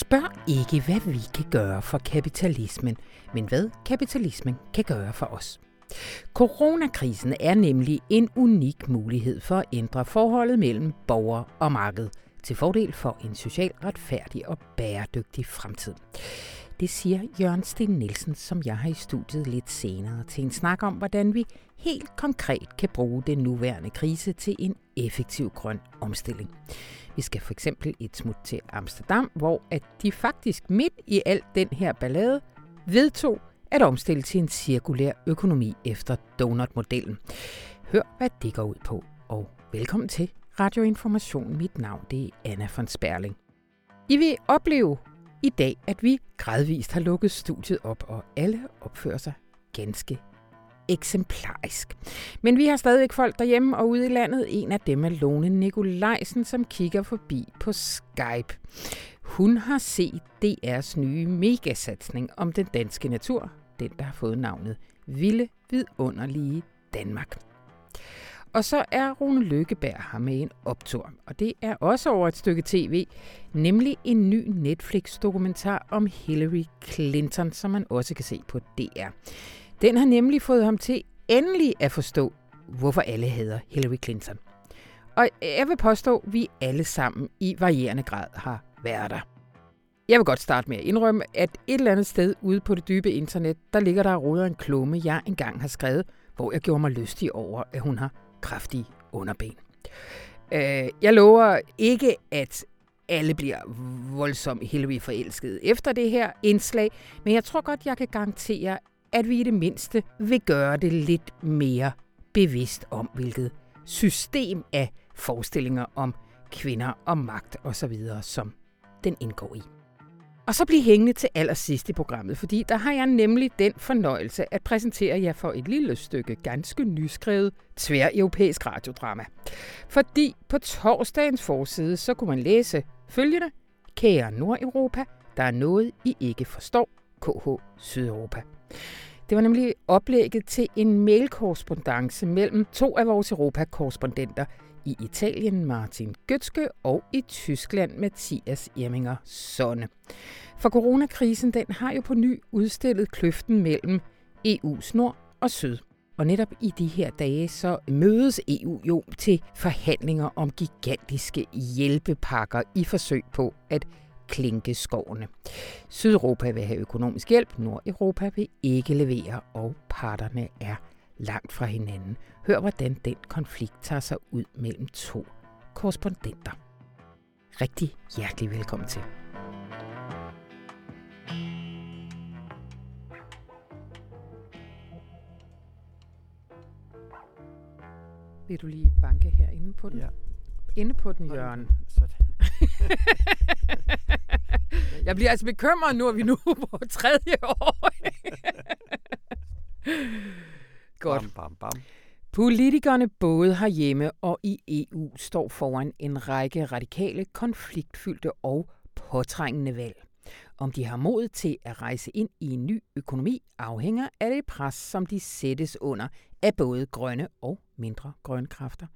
Spørg ikke, hvad vi kan gøre for kapitalismen, men hvad kapitalismen kan gøre for os. Coronakrisen er nemlig en unik mulighed for at ændre forholdet mellem borger og marked til fordel for en socialt retfærdig og bæredygtig fremtid. Det siger Jørgen Sten Nielsen, som jeg har i studiet lidt senere, til en snak om, hvordan vi helt konkret kan bruge den nuværende krise til en effektiv grøn omstilling. Vi skal for eksempel et smut til Amsterdam, hvor at de faktisk midt i alt den her ballade vedtog at omstille til en cirkulær økonomi efter donut-modellen. Hør, hvad det går ud på, og velkommen til Radio Information. Mit navn det er Anna von Sperling. I vil opleve i dag, at vi gradvist har lukket studiet op, og alle opfører sig ganske eksemplarisk. Men vi har stadigvæk folk derhjemme og ude i landet. En af dem er Lone Nikolajsen, som kigger forbi på Skype. Hun har set DR's nye megasatsning om den danske natur, den der har fået navnet Vilde Vidunderlige Danmark. Og så er Rune Lykkeberg her med en optur, og det er også over et stykke tv, nemlig en ny Netflix-dokumentar om Hillary Clinton, som man også kan se på DR. Den har nemlig fået ham til endelig at forstå, hvorfor alle hader Hillary Clinton. Og jeg vil påstå, at vi alle sammen i varierende grad har været der. Jeg vil godt starte med at indrømme, at et eller andet sted ude på det dybe internet, der ligger der råder en klumme, jeg engang har skrevet, hvor jeg gjorde mig lystig over, at hun har kraftige underben. Øh, jeg lover ikke, at alle bliver voldsomt Hillary forelskede efter det her indslag, men jeg tror godt, jeg kan garantere, at vi i det mindste vil gøre det lidt mere bevidst om, hvilket system af forestillinger om kvinder og magt osv., som den indgår i. Og så bliv hængende til allersidst i programmet, fordi der har jeg nemlig den fornøjelse at præsentere jer for et lille stykke ganske nyskrevet tvær-europæisk radiodrama. Fordi på torsdagens forside, så kunne man læse følgende. Kære Nordeuropa, der er noget, I ikke forstår. KH Sydeuropa. Det var nemlig oplægget til en mailkorrespondence mellem to af vores Europakorrespondenter i Italien Martin Gøtske og i Tyskland Mathias Irminger Sonne. For coronakrisen den har jo på ny udstillet kløften mellem EU's nord og syd. Og netop i de her dage så mødes EU jo til forhandlinger om gigantiske hjælpepakker i forsøg på at klinke skovene. Sydeuropa vil have økonomisk hjælp, Nordeuropa vil ikke levere, og parterne er langt fra hinanden. Hør, hvordan den konflikt tager sig ud mellem to korrespondenter. Rigtig hjertelig velkommen til. Vil du lige banke herinde på den? Ja. Inde på den, Jørgen. Sådan. Jeg bliver altså bekymret nu, at vi nu er på tredje år. Godt. Bam, bam, bam. Politikerne både herhjemme og i EU står foran en række radikale, konfliktfyldte og påtrængende valg. Om de har mod til at rejse ind i en ny økonomi afhænger af det pres, som de sættes under af både grønne og mindre grønne kræfter.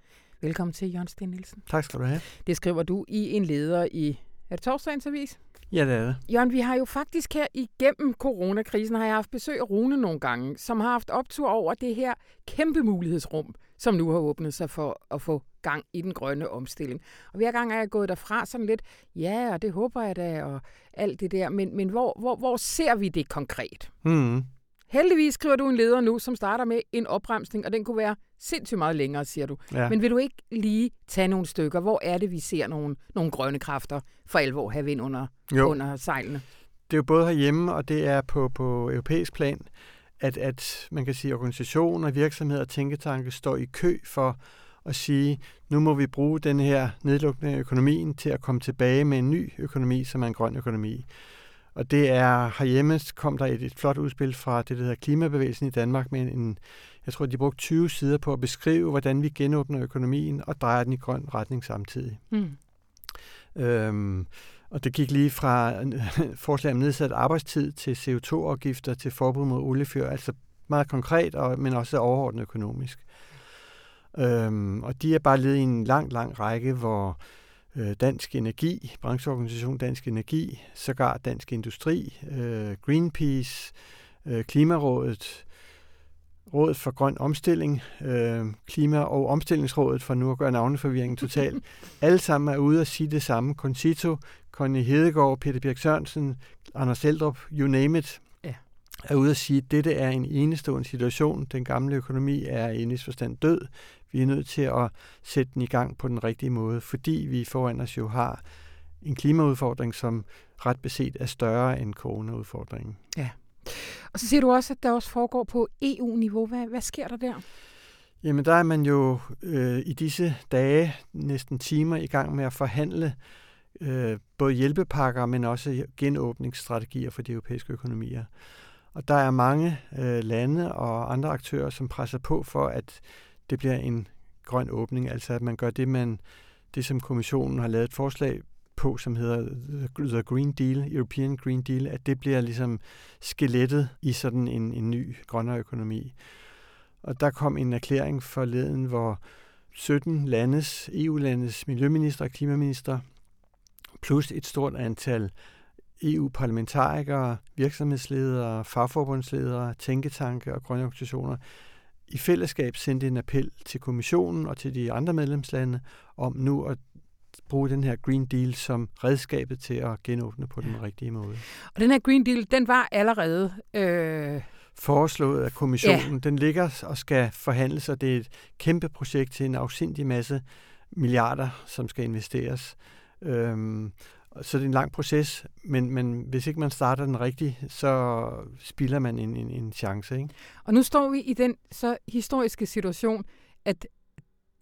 Velkommen til, Jørgen Sten Nielsen. Tak skal du have. Det skriver du i en leder i, er det torsdagens avis? Ja, det er det. Jørgen, vi har jo faktisk her igennem coronakrisen, har jeg haft besøg af Rune nogle gange, som har haft optur over det her kæmpe mulighedsrum, som nu har åbnet sig for at få gang i den grønne omstilling. Og hver gang er jeg gået derfra sådan lidt, ja, og det håber jeg da, og alt det der. Men, men hvor, hvor, hvor ser vi det konkret? Mm. Heldigvis skriver du en leder nu, som starter med en opremsning, og den kunne være sindssygt meget længere, siger du. Ja. Men vil du ikke lige tage nogle stykker? Hvor er det, vi ser nogle, nogle grønne kræfter for alvor have vind under, Jo. under sejlene? Det er jo både herhjemme, og det er på, på europæisk plan, at, at man kan sige, organisationer, virksomheder og tænketanke står i kø for at sige, nu må vi bruge den her nedlukning af økonomien til at komme tilbage med en ny økonomi, som er en grøn økonomi. Og det er herhjemme kom der et, et flot udspil fra det, der hedder Klimabevægelsen i Danmark, med en, jeg tror, de brugte 20 sider på at beskrive, hvordan vi genåbner økonomien og drejer den i grøn retning samtidig. Hmm. Øhm, og det gik lige fra forslag om nedsat arbejdstid til CO2-afgifter til forbud mod oliefyr, altså meget konkret, og, men også overordnet økonomisk. Øhm, og de er bare led i en lang, lang række, hvor øh, Dansk Energi, brancheorganisation Dansk Energi, sågar Dansk Industri, øh, Greenpeace, øh, Klimarådet, Rådet for Grøn Omstilling, øh, Klima- og Omstillingsrådet, for nu at gøre navneforvirringen total. Alle sammen er ude at sige det samme. Concito, Conny Hedegaard, Peter Birk Sørensen, Anders Eldrup, you name it, ja. er ude at sige, at dette er en enestående situation. Den gamle økonomi er i en forstand død. Vi er nødt til at sætte den i gang på den rigtige måde, fordi vi foran os jo har en klimaudfordring, som ret beset er større end coronaudfordringen. Ja. Og så siger du også, at der også foregår på EU-niveau. Hvad, hvad sker der der? Jamen, der er man jo øh, i disse dage, næsten timer, i gang med at forhandle øh, både hjælpepakker, men også genåbningsstrategier for de europæiske økonomier. Og der er mange øh, lande og andre aktører, som presser på for, at det bliver en grøn åbning, altså at man gør det, man, det som kommissionen har lavet et forslag på, som hedder The Green Deal, European Green Deal, at det bliver ligesom skelettet i sådan en, en ny grønnere økonomi. Og der kom en erklæring forleden, hvor 17 landes, EU-landes miljøminister og klimaminister, plus et stort antal EU-parlamentarikere, virksomhedsledere, fagforbundsledere, tænketanke og grønne organisationer i fællesskab sendte en appel til kommissionen og til de andre medlemslande om nu at bruge den her Green Deal som redskabet til at genåbne på den rigtige måde. Og den her Green Deal, den var allerede... Øh foreslået af kommissionen. Ja. Den ligger og skal forhandles, og det er et kæmpe projekt til en afsindig masse milliarder, som skal investeres. Øhm, så det er en lang proces, men, men hvis ikke man starter den rigtigt, så spilder man en, en, en chance. Ikke? Og nu står vi i den så historiske situation, at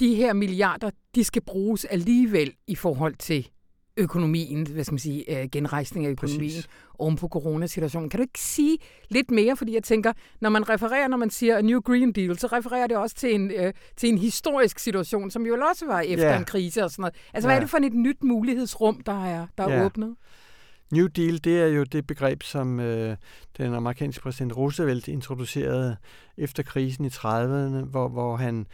de her milliarder, de skal bruges alligevel i forhold til økonomien, hvad skal man sige, øh, genrejsning af økonomien Præcis. oven på coronasituationen. Kan du ikke sige lidt mere? Fordi jeg tænker, når man refererer, når man siger New Green Deal, så refererer det også til en, øh, til en historisk situation, som jo også var efter yeah. en krise og sådan noget. Altså, ja. hvad er det for et nyt mulighedsrum, der er, der er ja. åbnet? New Deal, det er jo det begreb, som øh, den amerikanske præsident Roosevelt introducerede efter krisen i 30'erne, hvor, hvor han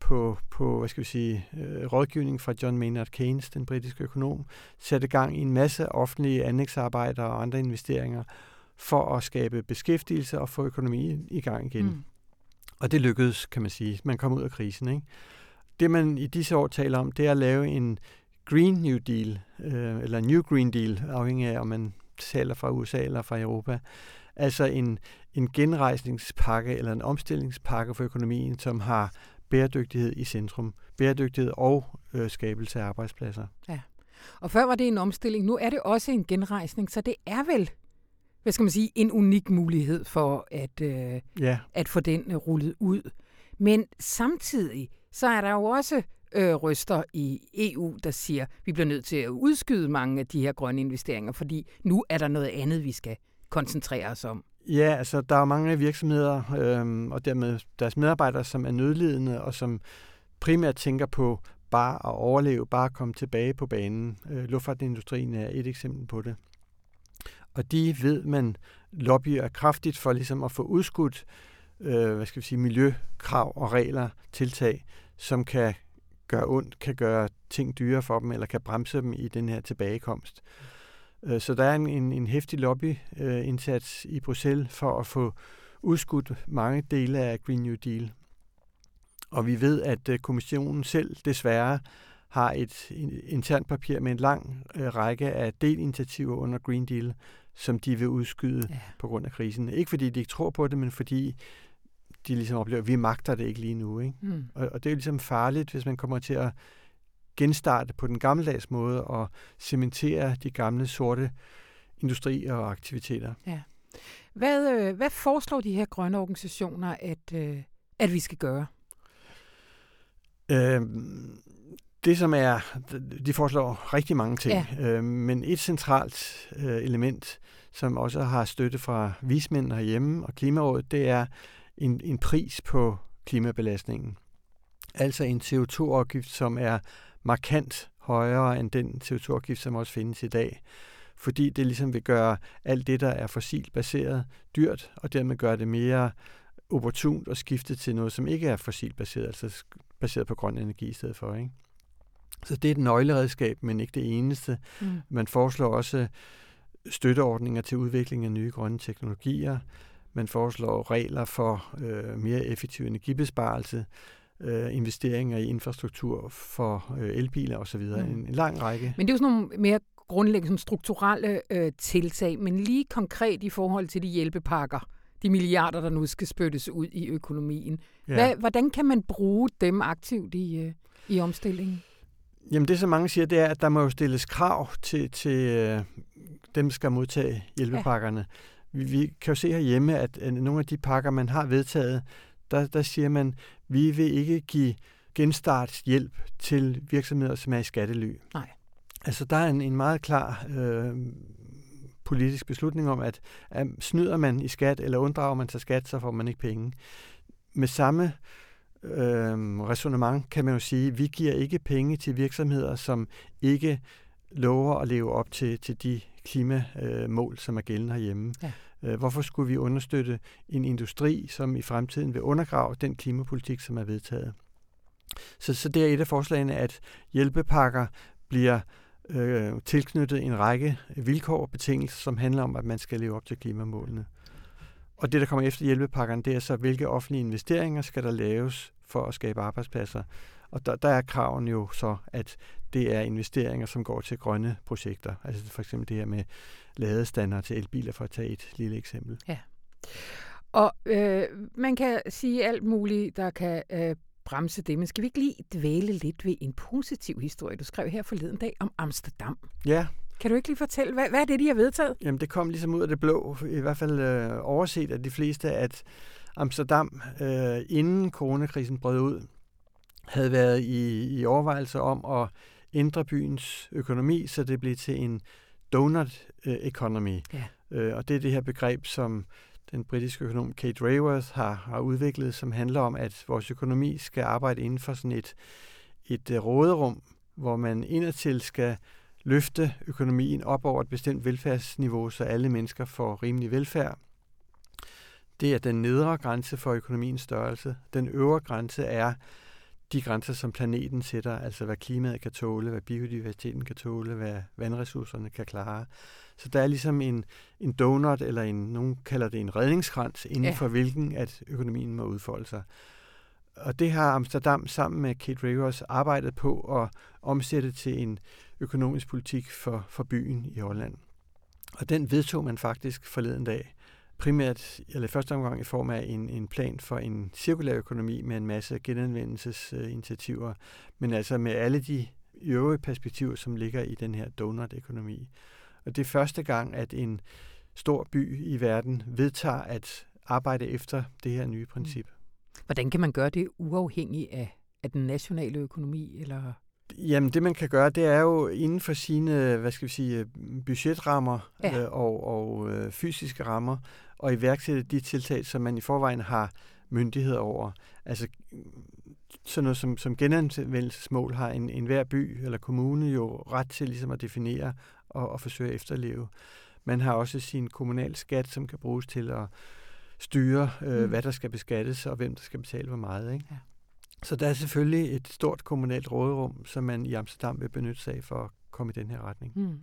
på, på hvad skal vi sige, øh, rådgivning fra John Maynard Keynes, den britiske økonom, satte gang i en masse offentlige anlægsarbejder og andre investeringer for at skabe beskæftigelse og få økonomien i gang igen. Mm. Og det lykkedes, kan man sige. Man kom ud af krisen. Ikke? Det, man i disse år taler om, det er at lave en Green New Deal, øh, eller New Green Deal, afhængig af, om man taler fra USA eller fra Europa. Altså en, en genrejsningspakke eller en omstillingspakke for økonomien, som har bæredygtighed i centrum. Bæredygtighed og øh, skabelse af arbejdspladser. Ja. Og før var det en omstilling, nu er det også en genrejsning, så det er vel, hvad skal man sige, en unik mulighed for at, øh, ja. at få den øh, rullet ud. Men samtidig, så er der jo også øh, ryster i EU, der siger, at vi bliver nødt til at udskyde mange af de her grønne investeringer, fordi nu er der noget andet, vi skal koncentrere os om. Ja, altså der er mange virksomheder øhm, og dermed deres medarbejdere, som er nødlidende og som primært tænker på bare at overleve, bare at komme tilbage på banen. Øh, luftfartsindustrien er et eksempel på det. Og de ved, man lobbyer kraftigt for ligesom at få udskudt øh, hvad skal vi sige, miljøkrav og regler, tiltag, som kan gøre ondt, kan gøre ting dyre for dem, eller kan bremse dem i den her tilbagekomst. Øh, så der er en, en, en hæftig lobbyindsats i Bruxelles for at få udskudt mange dele af Green New Deal. Og vi ved, at øh, kommissionen selv desværre har et internt papir med en lang øh, række af delinitiativer under Green Deal, som de vil udskyde ja. på grund af krisen. Ikke fordi de ikke tror på det, men fordi de ligesom oplever, at vi magter det ikke lige nu. Ikke? Mm. Og, og det er jo ligesom farligt, hvis man kommer til at genstarte på den gammeldags måde og cementere de gamle sorte industri og aktiviteter. Ja. Hvad, øh, hvad foreslår de her grønne organisationer, at, øh, at vi skal gøre? Øh, det som er, de foreslår rigtig mange ting, ja. øh, men et centralt øh, element, som også har støtte fra vismænd herhjemme og Klimarådet, det er en, en pris på klimabelastningen. Altså en CO2-afgift, som er markant højere end den CO2-afgift, som også findes i dag. Fordi det ligesom vil gøre alt det, der er fossilt baseret, dyrt, og dermed gøre det mere opportunt at skifte til noget, som ikke er fossilt baseret, altså baseret på grøn energi i stedet for. Ikke? Så det er et nøgleredskab, men ikke det eneste. Mm. Man foreslår også støtteordninger til udvikling af nye grønne teknologier. Man foreslår regler for øh, mere effektiv energibesparelse, øh, investeringer i infrastruktur for øh, elbiler osv. Mm. En, en lang række. Men det er jo sådan nogle mere grundlæggende strukturelle øh, tiltag, men lige konkret i forhold til de hjælpepakker, de milliarder, der nu skal spyttes ud i økonomien. Ja. Hvad, hvordan kan man bruge dem aktivt i, øh, i omstillingen? Jamen det, som mange siger, det er, at der må jo stilles krav til, til øh, dem, der skal modtage hjælpepakkerne. Ja. Vi, vi kan jo se herhjemme, at, at nogle af de pakker, man har vedtaget, der, der siger man, vi vil ikke give genstartshjælp til virksomheder, som er i skattely. Nej. Altså, der er en, en meget klar øh, politisk beslutning om, at, at snyder man i skat, eller unddrager man sig skat, så får man ikke penge. Med samme øh, resonemang kan man jo sige, at vi giver ikke penge til virksomheder, som ikke lover at leve op til, til de klimamål, som er gældende herhjemme. Ja. Øh, hvorfor skulle vi understøtte en industri, som i fremtiden vil undergrave den klimapolitik, som er vedtaget? Så, så det er et af forslagene, at hjælpepakker bliver øh, tilknyttet en række vilkår og betingelser, som handler om, at man skal leve op til klimamålene. Og det, der kommer efter hjælpepakkerne, det er så, hvilke offentlige investeringer skal der laves for at skabe arbejdspladser. Og der, der er kraven jo så, at det er investeringer, som går til grønne projekter. Altså for eksempel det her med ladestander til elbiler, for at tage et lille eksempel. Ja. Og øh, man kan sige alt muligt, der kan øh, bremse det, men skal vi ikke lige dvæle lidt ved en positiv historie, du skrev her forleden dag om Amsterdam? Ja. Kan du ikke lige fortælle, hvad, hvad er det, de har vedtaget? Jamen, det kom ligesom ud af det blå, i hvert fald øh, overset af de fleste, at Amsterdam, øh, inden coronakrisen brød ud, havde været i, i overvejelse om at ændre byens økonomi, så det blev til en donut economy. Ja. Øh, og det er det her begreb, som den britiske økonom Kate Raworth har, har udviklet, som handler om, at vores økonomi skal arbejde inden for sådan et, et uh, råderum, hvor man indadtil skal løfte økonomien op over et bestemt velfærdsniveau, så alle mennesker får rimelig velfærd. Det er den nedre grænse for økonomiens størrelse. Den øvre grænse er de grænser, som planeten sætter, altså hvad klimaet kan tåle, hvad biodiversiteten kan tåle, hvad vandressourcerne kan klare. Så der er ligesom en, en donut, eller en, nogen kalder det en redningskrans, inden ja. for hvilken at økonomien må udfolde sig. Og det har Amsterdam sammen med Kate Ravers arbejdet på at omsætte til en økonomisk politik for, for byen i Holland. Og den vedtog man faktisk forleden dag primært, eller første omgang i form af en, en plan for en cirkulær økonomi med en masse genanvendelsesinitiativer, men altså med alle de øvrige perspektiver, som ligger i den her donut-økonomi. Og det er første gang, at en stor by i verden vedtager at arbejde efter det her nye princip. Hvordan kan man gøre det uafhængigt af, af den nationale økonomi? Eller Jamen det man kan gøre, det er jo inden for sine, hvad skal vi sige, budgetrammer ja. øh, og, og øh, fysiske rammer, og iværksætte de tiltag, som man i forvejen har myndighed over. Altså sådan noget som, som genanvendelsesmål har en, en hver by eller kommune jo ret til ligesom at definere og, og forsøge at efterleve. Man har også sin kommunal skat, som kan bruges til at styre, øh, mm. hvad der skal beskattes og hvem der skal betale hvor meget. Ikke? Ja. Så der er selvfølgelig et stort kommunalt råderum, som man i Amsterdam vil benytte sig af for at komme i den her retning. Mm.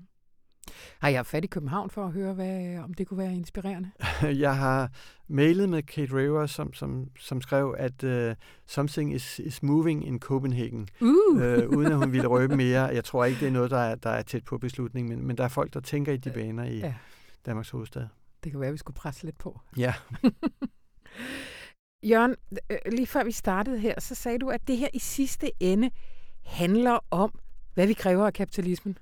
Har jeg fat i København for at høre, hvad, om det kunne være inspirerende? jeg har mailet med Kate Raver, som, som, som skrev, at uh, something is, is moving in Copenhagen, uh. uh, uden at hun ville røbe mere. Jeg tror ikke, det er noget, der er, der er tæt på beslutningen, men, men der er folk, der tænker i de baner i ja. Danmarks hovedstad. Det kan være, at vi skulle presse lidt på. Ja. Jørgen, øh, lige før vi startede her, så sagde du, at det her i sidste ende handler om, hvad vi kræver af kapitalismen.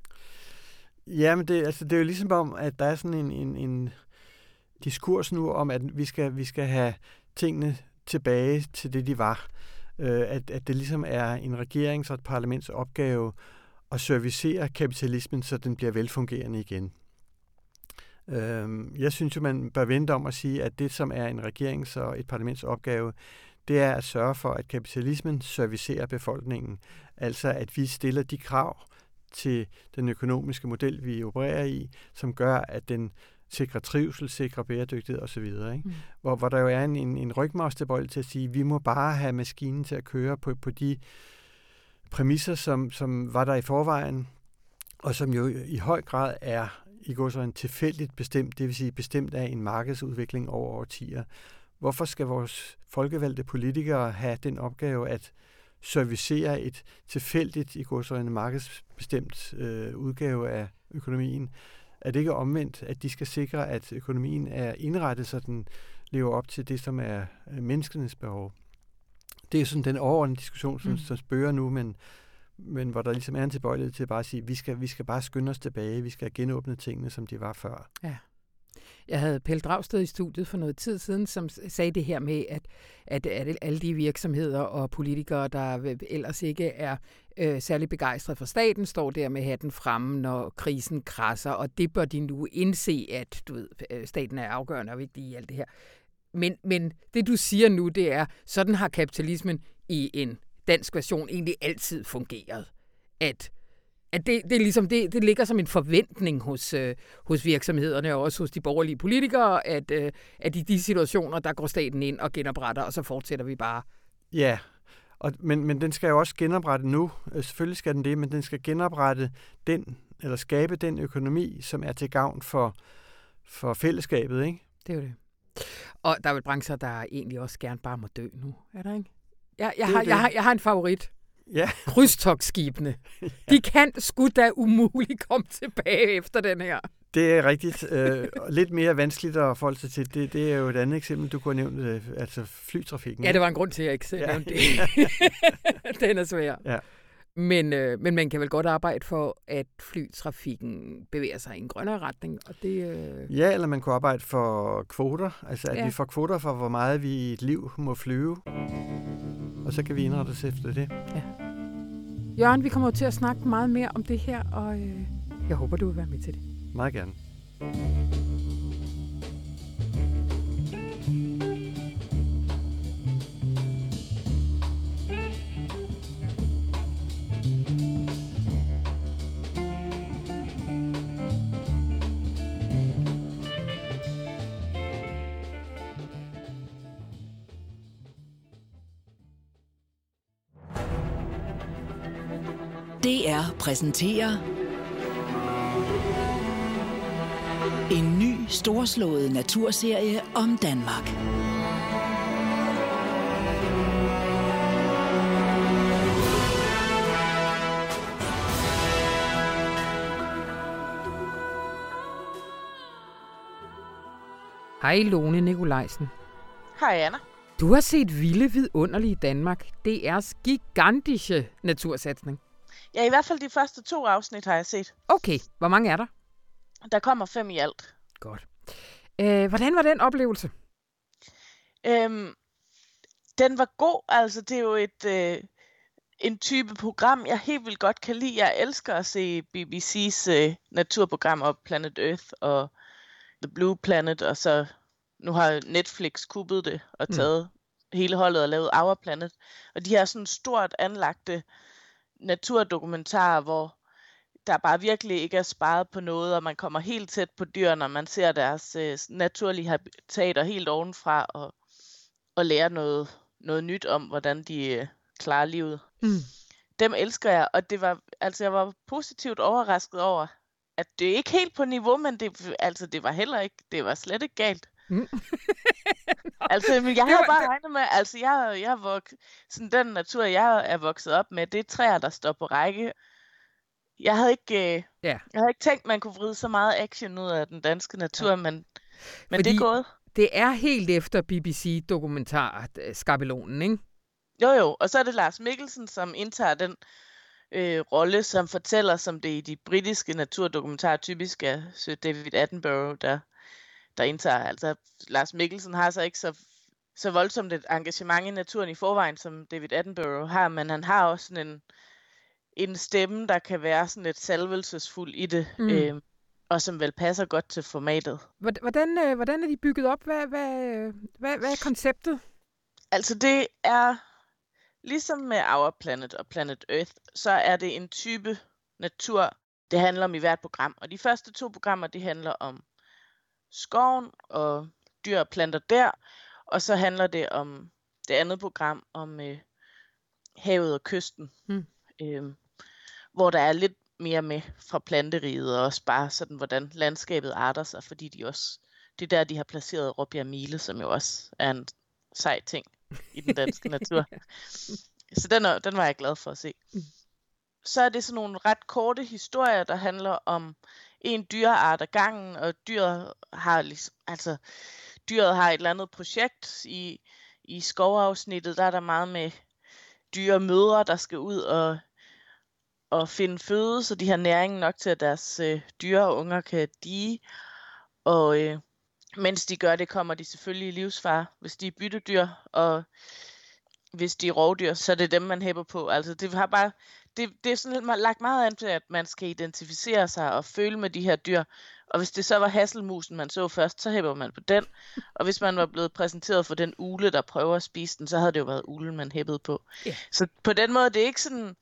Ja, men det, altså, det er jo ligesom om, at der er sådan en, en, en diskurs nu om, at vi skal, vi skal have tingene tilbage til det, de var. Øh, at, at det ligesom er en regerings- og et parlaments opgave at servicere kapitalismen, så den bliver velfungerende igen. Øh, jeg synes jo, man bør vente om at sige, at det, som er en regerings- og et parlaments opgave, det er at sørge for, at kapitalismen servicerer befolkningen. Altså at vi stiller de krav, til den økonomiske model, vi opererer i, som gør, at den sikrer trivsel, sikrer bæredygtighed osv. Ikke? Mm. Hvor, hvor der jo er en, en, en rygmavstilbøjelse til at sige, vi må bare have maskinen til at køre på, på de præmisser, som, som var der i forvejen, og som jo i høj grad er i går så en tilfældigt bestemt, det vil sige bestemt af en markedsudvikling over årtier. Hvorfor skal vores folkevalgte politikere have den opgave at servicere et tilfældigt, i en markedsbestemt øh, udgave af økonomien? Er det ikke omvendt, at de skal sikre, at økonomien er indrettet, så den lever op til det, som er menneskenes behov? Det er sådan den overordnede diskussion, som, mm. som spørger nu, men, men hvor der ligesom er en tilbøjelighed til at bare sige, vi skal, vi skal bare skynde os tilbage, vi skal genåbne tingene, som de var før. Ja. Jeg havde Pelle Dragsted i studiet for noget tid siden, som sagde det her med, at, at, at alle de virksomheder og politikere, der ellers ikke er øh, særlig begejstret for staten, står der med hatten fremme, når krisen krasser, og det bør de nu indse, at du ved, øh, staten er afgørende og vigtig i alt det her. Men, men det du siger nu, det er, sådan har kapitalismen i en dansk version egentlig altid fungeret. At at det, det, er ligesom, det, det ligger som en forventning hos, øh, hos virksomhederne og også hos de borgerlige politikere, at, øh, at i de situationer, der går staten ind og genopretter, og så fortsætter vi bare. Ja, og, men, men den skal jo også genoprette nu. Øh, selvfølgelig skal den det, men den skal genoprette den, eller skabe den økonomi, som er til gavn for, for fællesskabet, ikke? Det er jo det. Og der er vel brancher, der egentlig også gerne bare må dø nu, er der ikke? Jeg, jeg, har, jeg, har, jeg har en favorit. Ja. Krydstogsskibene. De kan sgu da umuligt komme tilbage efter den her. Det er rigtigt. Øh, lidt mere vanskeligt at forholde sig til. Det, det er jo et andet eksempel, du kunne have nævnt, øh, altså flytrafikken. Ja, det var en grund til, at jeg ikke ja. nævnte det. den er svær. Ja. Men, øh, men man kan vel godt arbejde for, at flytrafikken bevæger sig i en grønnere retning. Og det, øh... Ja, eller man kunne arbejde for kvoter. Altså at ja. vi får kvoter for, hvor meget vi i et liv må flyve. Og så kan vi indrette os efter det. Ja. Jørgen, vi kommer til at snakke meget mere om det her, og øh, jeg håber, du vil være med til det. Meget gerne. DR præsenterer en ny storslået naturserie om Danmark. Hej Lone Nikolajsen. Hej Anna. Du har set Vilde Vidunderlige Danmark. DR's gigantiske natursatsning. Ja, i hvert fald de første to afsnit har jeg set. Okay, hvor mange er der? Der kommer fem i alt. Godt. Øh, hvordan var den oplevelse? Øhm, den var god. Altså, det er jo et, øh, en type program, jeg helt vildt godt kan lide. Jeg elsker at se BBC's øh, naturprogrammer, Planet Earth og The Blue Planet, og så nu har Netflix kuppet det og mm. taget mm. hele holdet og lavet Our Planet. Og de her sådan stort anlagte naturdokumentarer, hvor der bare virkelig ikke er sparet på noget, og man kommer helt tæt på dyr, når man ser deres øh, naturlige habitater helt ovenfra, og, og lærer noget, noget nyt om, hvordan de øh, klarer livet. Mm. Dem elsker jeg, og det var, altså jeg var positivt overrasket over, at det er ikke helt på niveau, men det, altså det var heller ikke, det var slet ikke galt. Mm. altså, jeg har bare regnet med, altså jeg, jeg vok, sådan den natur, jeg er vokset op med, det er træer, der står på række. Jeg havde ikke, øh, ja. jeg havde ikke tænkt, man kunne vride så meget action ud af den danske natur, ja. men, men det er gået. Det er helt efter BBC-dokumentar øh, Skabelonen, ikke? Jo, jo, og så er det Lars Mikkelsen, som indtager den øh, rolle, som fortæller, som det i de britiske naturdokumentarer typisk er Sir David Attenborough, der der indtager. Altså, Lars Mikkelsen har så ikke så, så voldsomt et engagement i naturen i forvejen, som David Attenborough har, men han har også sådan en, en stemme, der kan være sådan lidt salvelsesfuld i det, mm. øh, og som vel passer godt til formatet. Hvordan, øh, hvordan er de bygget op? Hvad, hvad, hvad, hvad er konceptet? Altså det er, ligesom med Our Planet og Planet Earth, så er det en type natur, det handler om i hvert program. Og de første to programmer, det handler om skoven og dyr og planter der. Og så handler det om det andet program om øh, havet og kysten. Mm. øh, hvor der er lidt mere med fra planteriget, og også bare sådan, hvordan landskabet arter sig, fordi de også, det er der, de har placeret Råbjerg Mile, som jo også er en sej ting i den danske natur. Så den, er, den var jeg glad for at se. Mm. Så er det sådan nogle ret korte historier, der handler om en dyreart ad gangen, og dyret har ligesom, altså, dyret har et eller andet projekt i, i skovafsnittet, der er der meget med dyre mødre, der skal ud og, og finde føde, så de har næring nok til, at deres øh, dyre og unger kan dige. Og øh, mens de gør det, kommer de selvfølgelig i livsfare, hvis de er byttedyr, og hvis de er rovdyr, så er det dem, man hæpper på. Altså, det har bare, det, det er sådan lidt lagt meget an til, at man skal identificere sig og føle med de her dyr. Og hvis det så var hasselmusen, man så først, så hæpper man på den. Og hvis man var blevet præsenteret for den ule, der prøver at spise den, så havde det jo været ulen, man hæppede på. Yeah. Så på den måde, det er ikke sådan,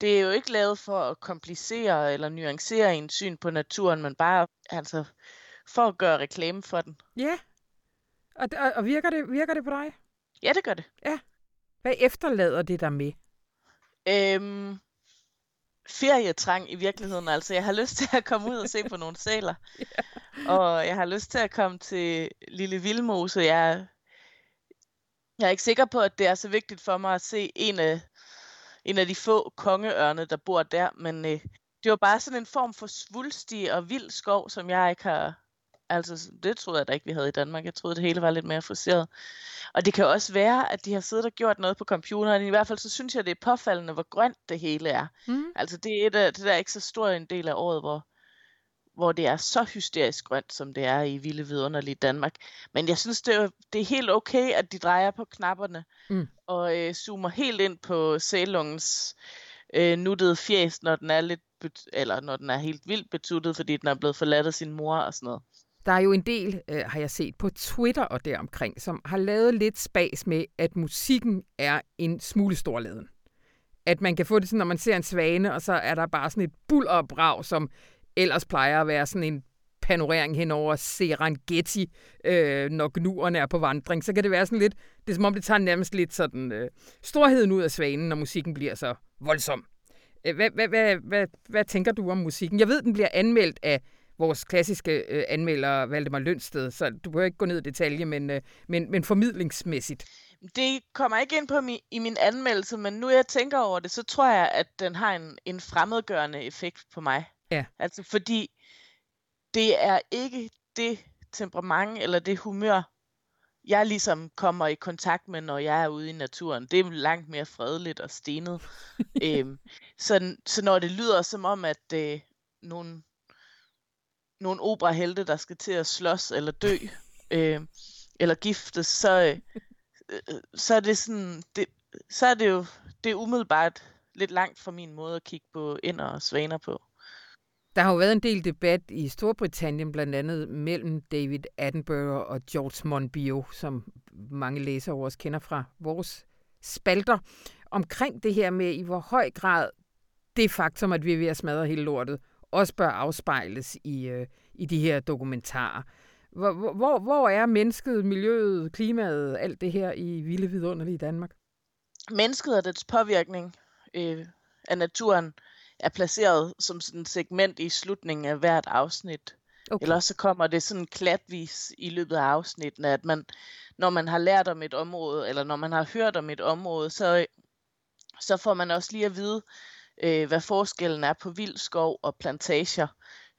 det er jo ikke lavet for at komplicere eller nuancere en syn på naturen, men bare altså, for at gøre reklame for den. Ja, yeah. og, og, og virker, det, virker det på dig? Ja, det gør det. Ja. Hvad efterlader det der med? Øhm, ferietrang i virkeligheden. Altså, jeg har lyst til at komme ud og se på nogle sæler. yeah. Og jeg har lyst til at komme til Lille Vildmose. Jeg, jeg er ikke sikker på, at det er så vigtigt for mig at se en af, en af de få kongeørne, der bor der. Men øh, det var bare sådan en form for svulstig og vild skov, som jeg ikke har... Altså, det troede jeg da ikke, vi havde i Danmark. Jeg troede, det hele var lidt mere friseret. Og det kan også være, at de har siddet og gjort noget på computeren. I hvert fald så synes jeg, det er påfaldende, hvor grønt det hele er. Mm. Altså det er et af, det der er ikke så stor en del af året, hvor, hvor det er så hysterisk grønt, som det er i Vilde Vidunderlige Danmark. Men jeg synes, det er, det er helt okay, at de drejer på knapperne mm. og øh, zoomer helt ind på sælungens øh, nuttede fjes, når den er lidt eller når den er helt vildt betuttet, fordi den er blevet forladt af sin mor og sådan noget. Der er jo en del, øh, har jeg set på Twitter og deromkring, som har lavet lidt spas med, at musikken er en smule storladen. At man kan få det sådan, når man ser en svane, og så er der bare sådan et bullerbrag, som ellers plejer at være sådan en panorering hen over Serengeti, øh, når gnuerne er på vandring, så kan det være sådan lidt, det er som om det tager nærmest lidt sådan øh, storheden ud af svanen, når musikken bliver så voldsom. Hvad, hvad, hvad, hvad, hvad tænker du om musikken? Jeg ved, den bliver anmeldt af vores klassiske øh, anmelder, Valdemar Lønsted, så du behøver ikke gå ned i detalje, men, øh, men, men formidlingsmæssigt. Det kommer ikke ind på mi, i min anmeldelse, men nu jeg tænker over det, så tror jeg, at den har en, en fremmedgørende effekt på mig. Ja. Altså fordi det er ikke det temperament eller det humør, jeg ligesom kommer i kontakt med, når jeg er ude i naturen. Det er langt mere fredeligt og stenet. øhm, så, så når det lyder som om, at øh, nogle nogle operahelte, der skal til at slås eller dø, øh, eller giftes, så, øh, så er det sådan, det, så er det jo det er umiddelbart lidt langt fra min måde at kigge på ender og svaner på. Der har jo været en del debat i Storbritannien, blandt andet mellem David Attenborough og George Monbiot, som mange læsere også kender fra vores spalter, omkring det her med, i hvor høj grad det faktum, at vi er ved at smadre hele lortet, også bør afspejles i, øh, i de her dokumentarer. Hvor, hvor, hvor er mennesket, miljøet, klimaet, alt det her i Vilde Vidunderlige Danmark? Mennesket og dets påvirkning øh, af naturen er placeret som sådan et segment i slutningen af hvert afsnit. Okay. Eller så kommer det sådan klatvis i løbet af afsnittene, at man, når man har lært om et område, eller når man har hørt om et område, så, så får man også lige at vide, øh, hvad forskellen er på vild skov og plantager,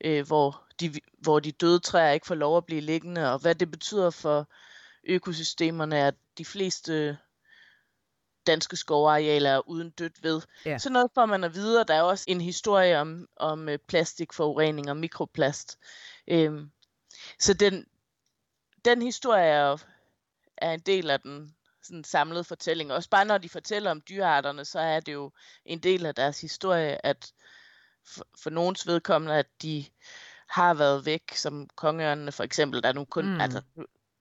øh, hvor, de, hvor de døde træer ikke får lov at blive liggende, og hvad det betyder for økosystemerne, at de fleste danske skovarealer er uden dødt ved. Ja. Så noget får man at vide, og der er også en historie om, om øh, plastikforurening og mikroplast. Øhm, så den, den historie er, er en del af den sådan samlet fortælling. Også bare når de fortæller om dyrearterne, så er det jo en del af deres historie, at for, for nogens vedkommende, at de har været væk, som kongeørnene for eksempel, der nu kun, mm. altså,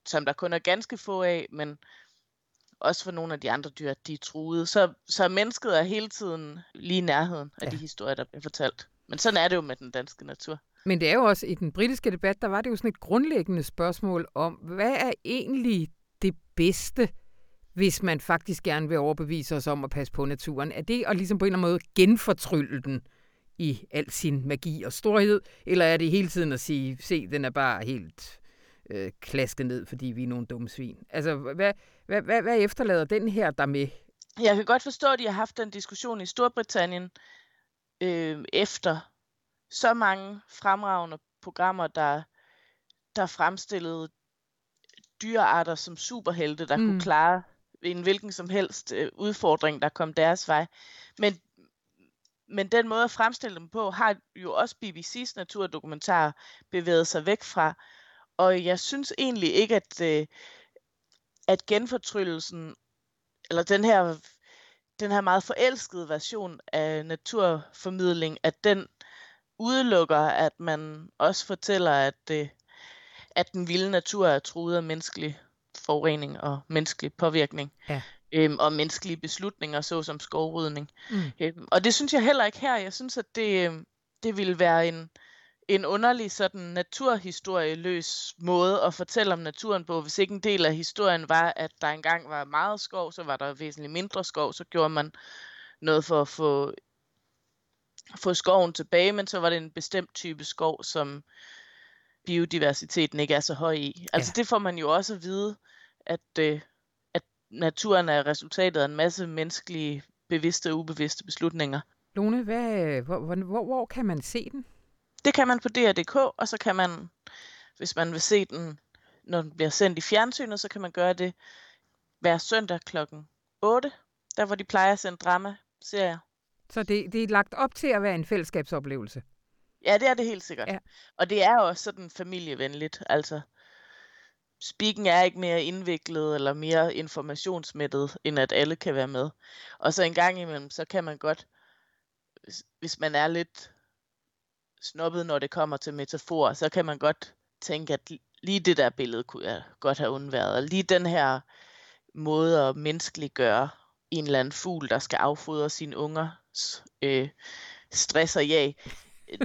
som der kun er ganske få af, men også for nogle af de andre dyr, de er truede. Så, så mennesket er hele tiden lige i nærheden af ja. de historier, der bliver fortalt. Men sådan er det jo med den danske natur. Men det er jo også, i den britiske debat, der var det jo sådan et grundlæggende spørgsmål om, hvad er egentlig det bedste hvis man faktisk gerne vil overbevise os om at passe på naturen? Er det at ligesom på en eller anden måde genfortrylle den i al sin magi og storhed, eller er det hele tiden at sige, se, den er bare helt øh, klasket ned, fordi vi er nogle dumme svin? Altså, hvad, hvad, hvad, hvad efterlader den her der med? Jeg kan godt forstå, at de har haft den diskussion i Storbritannien øh, efter så mange fremragende programmer, der, der fremstillede dyrearter som superhelte, der mm. kunne klare en hvilken som helst øh, udfordring, der kom deres vej. Men, men den måde at fremstille dem på, har jo også BBC's naturdokumentar bevæget sig væk fra. Og jeg synes egentlig ikke, at, øh, at genfortryllelsen, eller den her, den her meget forelskede version af naturformidling, at den udelukker, at man også fortæller, at, øh, at den vilde natur er truet af menneskelig forurening og menneskelig påvirkning. Ja. Øhm, og menneskelige beslutninger, såsom skovrydning. Mm. Øhm, og det synes jeg heller ikke her. Jeg synes, at det, øhm, det ville være en, en underlig sådan naturhistorieløs måde at fortælle om naturen på. Hvis ikke en del af historien var, at der engang var meget skov, så var der væsentligt mindre skov, så gjorde man noget for at få, få skoven tilbage, men så var det en bestemt type skov, som biodiversiteten ikke er så høj i. Altså ja. det får man jo også at vide, at, øh, at naturen er resultatet af en masse menneskelige bevidste og ubevidste beslutninger. Lone, hvad, hvor, hvor, hvor, kan man se den? Det kan man på DR.dk, og så kan man, hvis man vil se den, når den bliver sendt i fjernsynet, så kan man gøre det hver søndag klokken 8, der hvor de plejer at sende drama-serier. Så det, det er lagt op til at være en fællesskabsoplevelse? Ja, det er det helt sikkert. Ja. Og det er også sådan familievenligt. Altså, speaking er ikke mere indviklet eller mere informationsmættet, end at alle kan være med. Og så en gang imellem, så kan man godt, hvis man er lidt snobbet, når det kommer til metafor, så kan man godt tænke, at lige det der billede kunne jeg godt have undværet. Og lige den her måde at menneskeliggøre en eller anden fugl, der skal affodre sine ungers øh, stress og jag,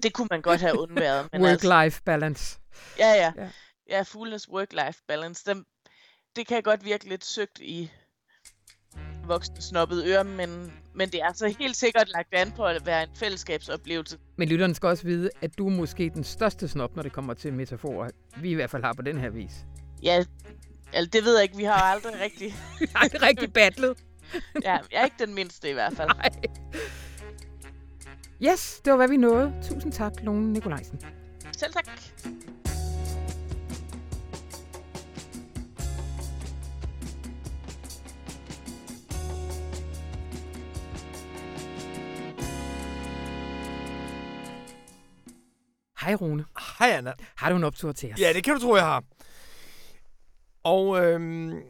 det kunne man godt have undværet. Work-life altså, balance. Ja, ja. Ja, ja fuglenes work-life balance. Den, det kan godt virke lidt søgt i voksne snobbede ører, men, men det er så helt sikkert lagt an på at være en fællesskabsoplevelse. Men lytteren skal også vide, at du er måske den største snob, når det kommer til metaforer, vi i hvert fald har på den her vis. Ja, altså, det ved jeg ikke. Vi har aldrig rigtig... aldrig rigtig battlet. ja, jeg er ikke den mindste i hvert fald. Nej. Yes, det var, hvad vi nåede. Tusind tak, Lone Nikolajsen. Selv tak. Hej Rune. Hej Anna. Har du en optur til os? Ja, det kan du tro, jeg har. Og øhm,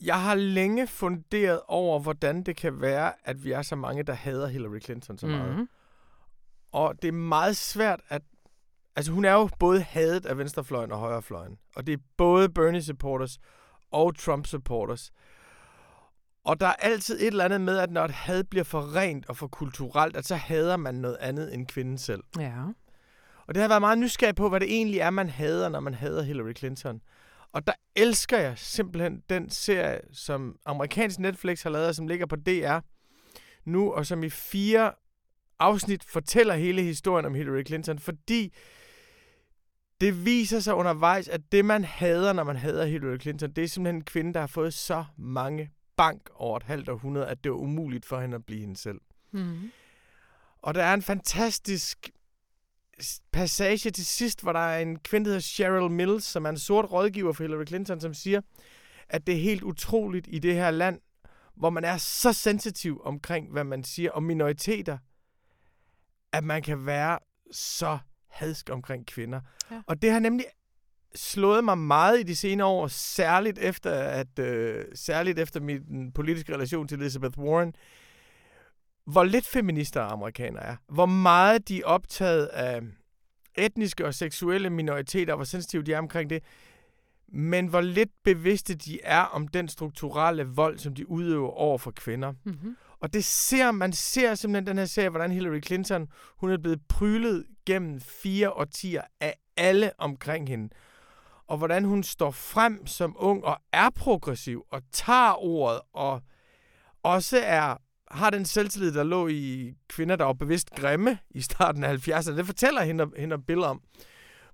jeg har længe funderet over, hvordan det kan være, at vi er så mange, der hader Hillary Clinton så meget. Mm-hmm. Og det er meget svært at... Altså, hun er jo både hadet af venstrefløjen og højrefløjen. Og det er både Bernie supporters og Trump supporters. Og der er altid et eller andet med, at når et had bliver for rent og for kulturelt, at så hader man noget andet end kvinden selv. Ja. Og det har været meget nysgerrig på, hvad det egentlig er, man hader, når man hader Hillary Clinton. Og der elsker jeg simpelthen den serie, som amerikansk Netflix har lavet, som ligger på DR nu, og som i fire afsnit fortæller hele historien om Hillary Clinton, fordi det viser sig undervejs, at det man hader, når man hader Hillary Clinton, det er simpelthen en kvinde, der har fået så mange bank over et halvt århundrede, at det var umuligt for hende at blive hende selv. Mm. Og der er en fantastisk passage til sidst, hvor der er en kvinde, der hedder Cheryl Mills, som er en sort rådgiver for Hillary Clinton, som siger, at det er helt utroligt i det her land, hvor man er så sensitiv omkring, hvad man siger om minoriteter, at man kan være så hadsk omkring kvinder. Ja. Og det har nemlig slået mig meget i de senere år, særligt efter, at, øh, særligt efter min politiske relation til Elizabeth Warren, hvor lidt feminister amerikanere er. Hvor meget de er optaget af etniske og seksuelle minoriteter, og hvor sensitive de er omkring det. Men hvor lidt bevidste de er om den strukturelle vold, som de udøver over for kvinder. Mm-hmm. Og det ser man ser simpelthen den her serie, hvordan Hillary Clinton, hun er blevet prylet gennem fire årtier af alle omkring hende. og hvordan hun står frem som ung og er progressiv og tager ordet og også er har den selvtillid, der lå i kvinder, der var bevidst grimme i starten af 70'erne. Det fortæller hende, hende billeder om,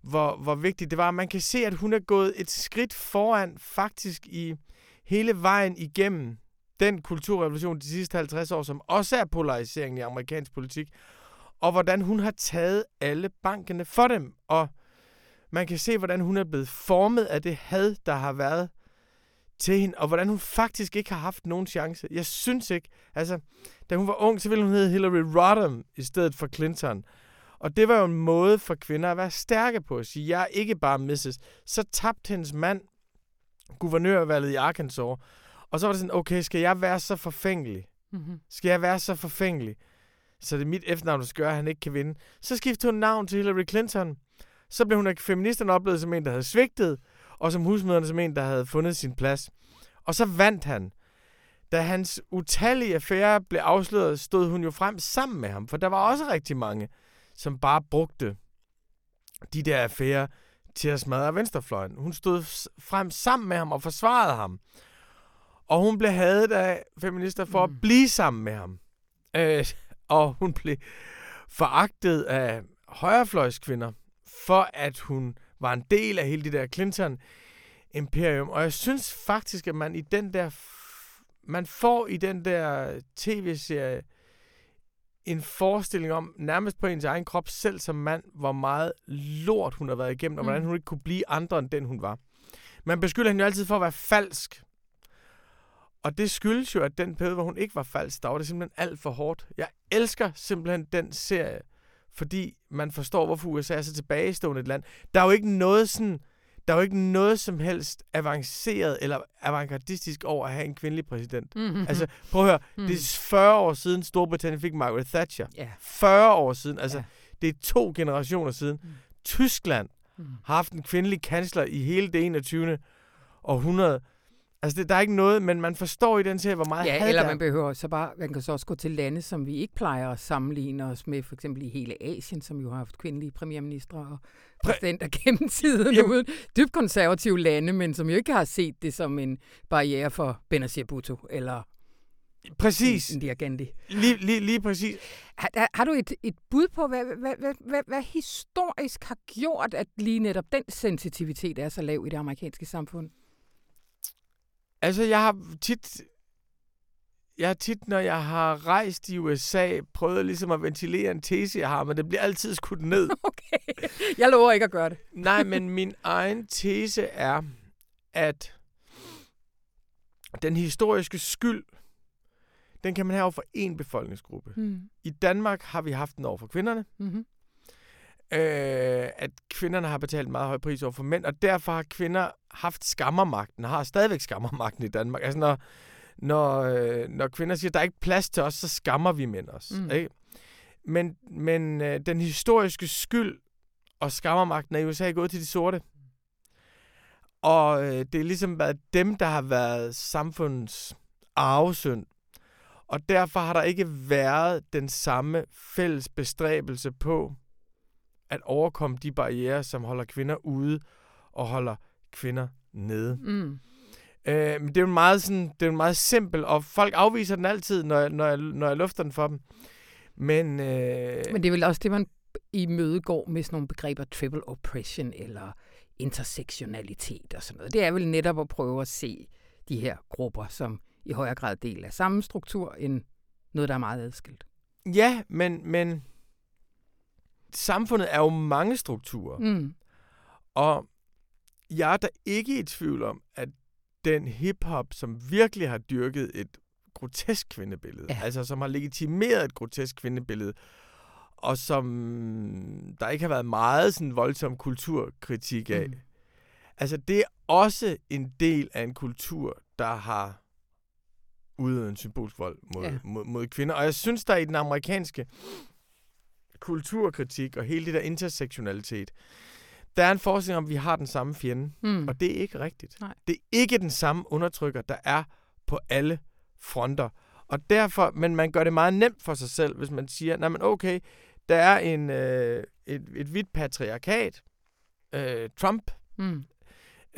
hvor, hvor vigtigt det var. Man kan se, at hun er gået et skridt foran faktisk i hele vejen igennem den kulturrevolution de sidste 50 år, som også er polariseringen i amerikansk politik, og hvordan hun har taget alle bankerne for dem. Og man kan se, hvordan hun er blevet formet af det had, der har været til hende, og hvordan hun faktisk ikke har haft nogen chance. Jeg synes ikke, altså, da hun var ung, så ville hun hedde Hillary Rodham i stedet for Clinton. Og det var jo en måde for kvinder at være stærke på at sige, jeg er ikke bare Mrs. Så tabte hendes mand guvernørvalget i Arkansas, og så var det sådan, okay, skal jeg være så forfængelig? Mm-hmm. Skal jeg være så forfængelig? Så det er mit efternavn, der skal gøre, at han ikke kan vinde. Så skiftede hun navn til Hillary Clinton. Så blev hun af feministerne oplevet som en, der havde svigtet, og som husmøderne som en, der havde fundet sin plads. Og så vandt han. Da hans utallige affære blev afsløret, stod hun jo frem sammen med ham, for der var også rigtig mange, som bare brugte de der affærer til at smadre venstrefløjen. Hun stod frem sammen med ham og forsvarede ham. Og hun blev hadet af feminister for mm. at blive sammen med ham. Øh, og hun blev foragtet af højrefløjskvinder for at hun var en del af hele det der Clinton-imperium. Og jeg synes faktisk, at man i den der... Man får i den der tv-serie en forestilling om, nærmest på ens egen krop, selv som mand, hvor meget lort hun har været igennem, og hvordan Mm. hun ikke kunne blive andre end den, hun var. Man beskylder hende jo altid for at være falsk. Og det skyldes jo, at den periode, hvor hun ikke var falsk, der var det simpelthen alt for hårdt. Jeg elsker simpelthen den serie, fordi man forstår, hvorfor USA er så tilbagestående et land. Der er jo ikke noget sådan, der er jo ikke noget som helst avanceret eller avantgardistisk over at have en kvindelig præsident. Mm-hmm. Altså, prøv at høre, Mm. det er 40 år siden Storbritannien fik Margaret Thatcher. Ja. 40 år siden, altså, Ja. det er to generationer siden. Mm. Tyskland Mm. har haft en kvindelig kansler i hele det 21. århundrede. Altså, det, der er ikke noget, men man forstår i den serie, hvor meget had Ja, eller der er. man behøver så bare, man kan så også gå til lande, som vi ikke plejer at sammenligne os med, for eksempel i hele Asien, som jo har haft kvindelige premierministre og præsidenter gennem tiden, Jamen- uden dybt konservative lande, men som jo ikke har set det som en barriere for Benazir Bhutto eller Præcis. Indira Gandhi. Lige, lige, lige præcis. Har, har- har du et, et bud på, hvad, hvad, hvad, hvad, hvad historisk har gjort, at lige netop den sensitivitet er så lav i det amerikanske samfund? Altså, jeg har tit... Jeg har tit, når jeg har rejst i USA, prøvet ligesom at ventilere en tese, jeg har, men det bliver altid skudt ned. Okay, jeg lover ikke at gøre det. Nej, men min egen tese er, at den historiske skyld, den kan man have over for én befolkningsgruppe. Mm. I Danmark har vi haft den over for kvinderne, Mm-hmm. Øh, at kvinderne har betalt en meget høj pris over for mænd, og derfor har kvinder haft skammermagten, og har stadigvæk skammermagten i Danmark. Altså når, når, øh, når kvinder siger, at der er ikke plads til os, så skammer vi mænd os. Mm. Mm. Ikke? Men, men øh, den historiske skyld og skammermagten er i USA gået til de sorte. Og øh, det er ligesom været dem, der har været samfundets arvesynd. Og derfor har der ikke været den samme fælles bestræbelse på at overkomme de barriere, som holder kvinder ude og holder kvinder nede. Mm. Øh, men det er jo meget, sådan, det er jo meget simpel, og folk afviser den altid, når jeg, når jeg, når jeg lufter den for dem. Men, øh, Men det er vel også det, man i møde går med sådan nogle begreber, triple oppression eller intersektionalitet og sådan noget. Det er vel netop at prøve at se de her grupper som i højere grad del af samme struktur end noget, der er meget adskilt. ja, men, men samfundet er jo mange strukturer. Mm. Og jeg er da ikke i tvivl om, at den hiphop, som virkelig har dyrket et grotesk kvindebillede, Ja. altså som har legitimeret et grotesk kvindebillede, og som der ikke har været meget sådan voldsom kulturkritik af. Mm. Altså det er også en del af en kultur, der har udøvet en symbolsk vold mod, ja. mod, mod kvinder. Og jeg synes, der i den amerikanske kulturkritik og hele det der intersektionalitet, der er en forestilling om, at vi har den samme fjende. Mm. Og det er ikke rigtigt. Nej. Det er ikke den samme undertrykker, der er på alle fronter. Og derfor, men man gør det meget nemt for sig selv, hvis man siger, nej men okay, der er en, øh, et, et hvidt patriarkat, øh, Trump, Mm.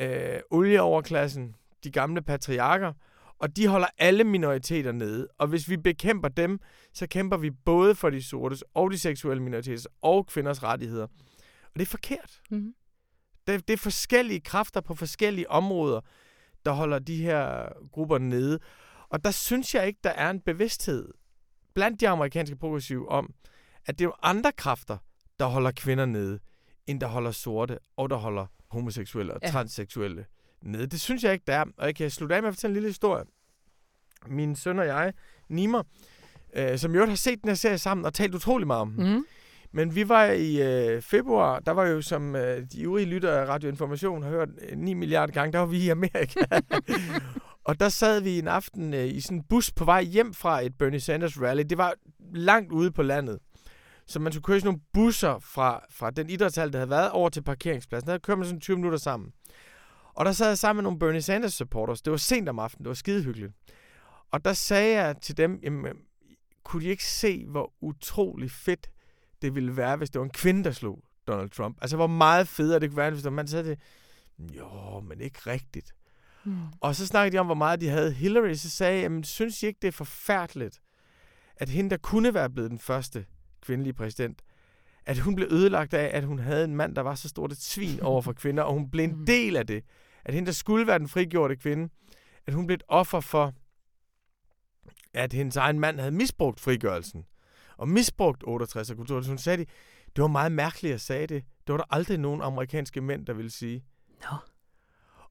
øh, olieoverklassen, de gamle patriarker, og de holder alle minoriteter nede. Og hvis vi bekæmper dem, så kæmper vi både for de sortes og de seksuelle minoriteters og kvinders rettigheder. Og det er forkert. Mhm. Det, det er forskellige kræfter på forskellige områder, der holder de her grupper nede. Og der synes jeg ikke, der er en bevidsthed blandt de amerikanske progressive om, at det er andre kræfter, der holder kvinder nede, end der holder sorte og der holder homoseksuelle og Ja. transseksuelle nede. Det synes jeg ikke, der er. Og jeg kan slutte af med at fortælle en lille historie. Min søn og jeg, Nimer, øh, som jo har set den her serie sammen og talt utrolig meget om. Mm. Men vi var i øh, februar, der var jo som øh, de øvrige lyttere af Radio Information har hørt øh, 9 milliarder gange, der var vi i Amerika. og der sad vi en aften øh, i sådan en bus på vej hjem fra et Bernie Sanders rally. Det var langt ude på landet. Så man skulle køre sådan nogle busser fra, fra den idrætshal, der havde været, over til parkeringspladsen. Der kørte man sådan 20 minutter sammen. Og der sad jeg sammen med nogle Bernie Sanders supporters. Det var sent om aftenen. Det var skide hyggeligt. Og der sagde jeg til dem, jamen, kunne de ikke se, hvor utrolig fedt det ville være, hvis det var en kvinde, der slog Donald Trump? Altså, hvor meget federe det kunne være, hvis der man sagde det. Jo, men ikke rigtigt. Mm. Og så snakkede de om, hvor meget de havde Hillary. Så sagde jeg, jamen, synes I ikke, det er forfærdeligt, at hende, der kunne være blevet den første kvindelige præsident, at hun blev ødelagt af, at hun havde en mand, der var så stort et svin over for kvinder, og hun blev en Mm. del af det. At hende, der skulle være den frigjorte kvinde, at hun blev et offer for, at hendes egen mand havde misbrugt frigørelsen. Og misbrugt 68 kultur. Så hun sagde, det, det var meget mærkeligt, at sagde det. Det var der aldrig nogen amerikanske mænd, der ville sige. Nå.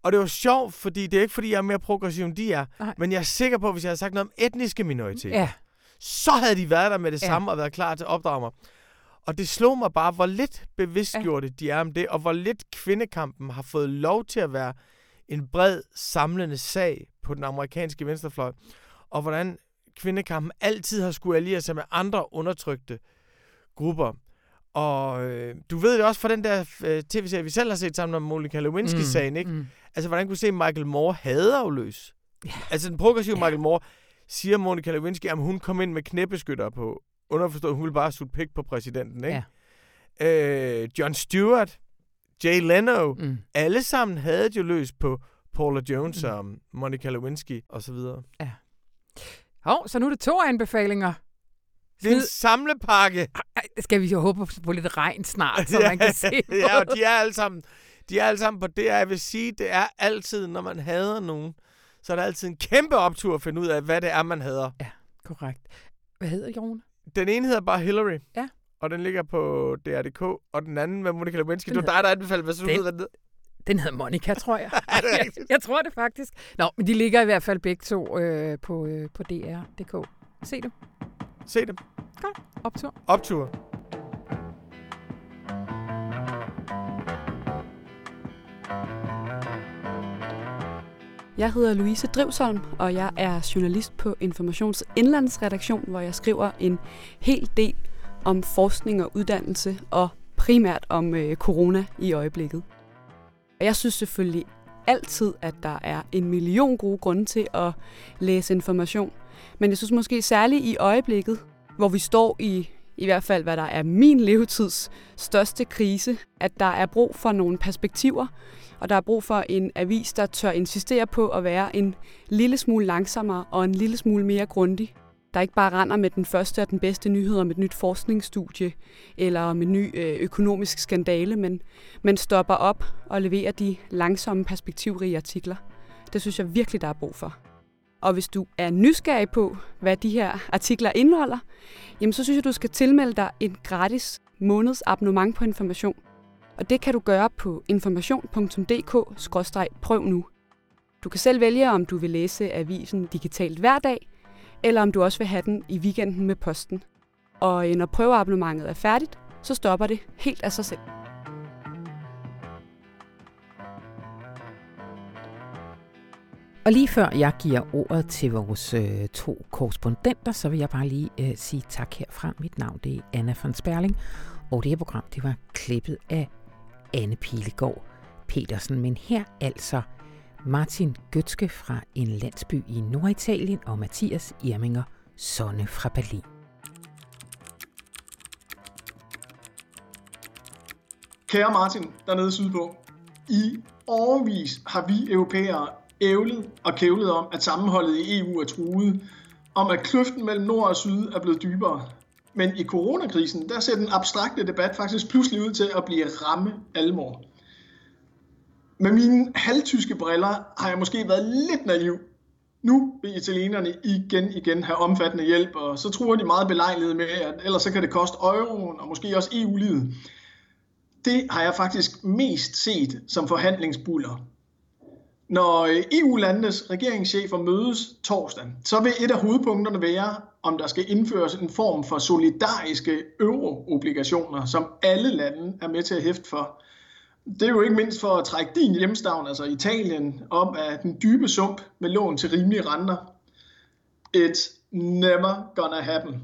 Og det var sjovt, fordi det er ikke, fordi jeg er mere progressiv, end de er. Nej. Men jeg er sikker på, at hvis jeg havde sagt noget om etniske minoriteter, Ja. så havde de været der med det ja. samme og været klar til at opdrage mig. Og det slog mig bare, hvor lidt bevidstgjorte ja. de er om det, og hvor lidt kvindekampen har fået lov til at være en bred, samlende sag på den amerikanske venstrefløj, og hvordan kvindekampen altid har skulle alliere sig med andre undertrykte grupper. Og øh, du ved det også fra den der øh, tv-serie, vi selv har set sammen om Monica Lewinsky-sagen, ikke? Mm. Altså, hvordan kunne se, Michael Moore hader jo løs? Ja. Altså, den progressive Ja. Michael Moore siger Monica Lewinsky, at hun kom ind med knæbeskytter på. Underforstået, hun ville bare sutte pik på præsidenten, ikke? Ja. Øh, John Stewart, Jay Leno, mm. Alle sammen havde jo løs på Paula Jones Mm. og Monica Lewinsky og så videre. Hov, så nu er det to anbefalinger. Det er en samlepakke. Skal vi jo håbe på lidt regn snart, så man kan se ja, og de er alle sammen, de er alle sammen på det, jeg vil sige, det er altid, når man hader nogen, så er der altid en kæmpe optur at finde ud af, hvad det er, man hader. Korrekt. Hvad hedder Jone? Den ene hedder bare Hillary. Ja. Og den ligger på DRDK. Og den anden med Monica Lewinsky. Den Det var dig, der anbefalede, hvad så du Den- ved, hvad den hedder. Den hedder Monica, tror jeg. Jeg, jeg tror det faktisk. Nå, men de ligger i hvert fald begge to øh, på, øh, på DR.dk. Se dem. Se dem. Optur. Optur. Jeg hedder Louise Drivsholm, og jeg er journalist på Informations Indlandsredaktion, hvor jeg skriver en hel del om forskning og uddannelse, og primært om øh, corona i øjeblikket. Og jeg synes selvfølgelig altid, at der er en million gode grunde til at læse information. Men jeg synes måske særligt i øjeblikket, hvor vi står i i hvert fald hvad der er min levetids største krise, at der er brug for nogle perspektiver, og der er brug for en avis, der tør insistere på at være en lille smule langsommere og en lille smule mere grundig. Der ikke bare render med den første og den bedste nyhed om et nyt forskningsstudie eller om en ny øh, økonomisk skandale, men, men stopper op og leverer de langsomme perspektivrige artikler. Det synes jeg virkelig, der er brug for. Og hvis du er nysgerrig på, hvad de her artikler indeholder, jamen så synes jeg, du skal tilmelde dig en gratis måneds abonnement på information. Og det kan du gøre på information.dk-prøv nu. Du kan selv vælge, om du vil læse avisen digitalt hver dag, eller om du også vil have den i weekenden med posten. Og øh, når prøveabonnementet er færdigt, så stopper det helt af sig selv. Og lige før jeg giver ordet til vores øh, to korrespondenter, så vil jeg bare lige øh, sige tak herfra. Mit navn det er Anna von Sperling, og det her program det var klippet af Anne Pilegaard Petersen. Men her altså Martin Gøtske fra en landsby i Norditalien og Mathias Irminger Sonne fra Berlin. Kære Martin, dernede sydpå. I årvis har vi europæere ævlet og kævlet om, at sammenholdet i EU er truet, om at kløften mellem nord og syd er blevet dybere. Men i coronakrisen, der ser den abstrakte debat faktisk pludselig ud til at blive ramme alvor. Med mine halvtyske briller har jeg måske været lidt naiv. Nu vil italienerne igen igen have omfattende hjælp, og så tror de meget belejligt med, at ellers så kan det koste euroen og måske også EU-livet. Det har jeg faktisk mest set som forhandlingsbuller. Når øh, EU-landenes regeringschefer mødes torsdag, så vil et af hovedpunkterne være, om der skal indføres en form for solidariske euroobligationer, som alle lande er med til at hæfte for. Det er jo ikke mindst for at trække din hjemstavn, altså Italien, op af den dybe sump med lån til rimelige renter. It's never gonna happen.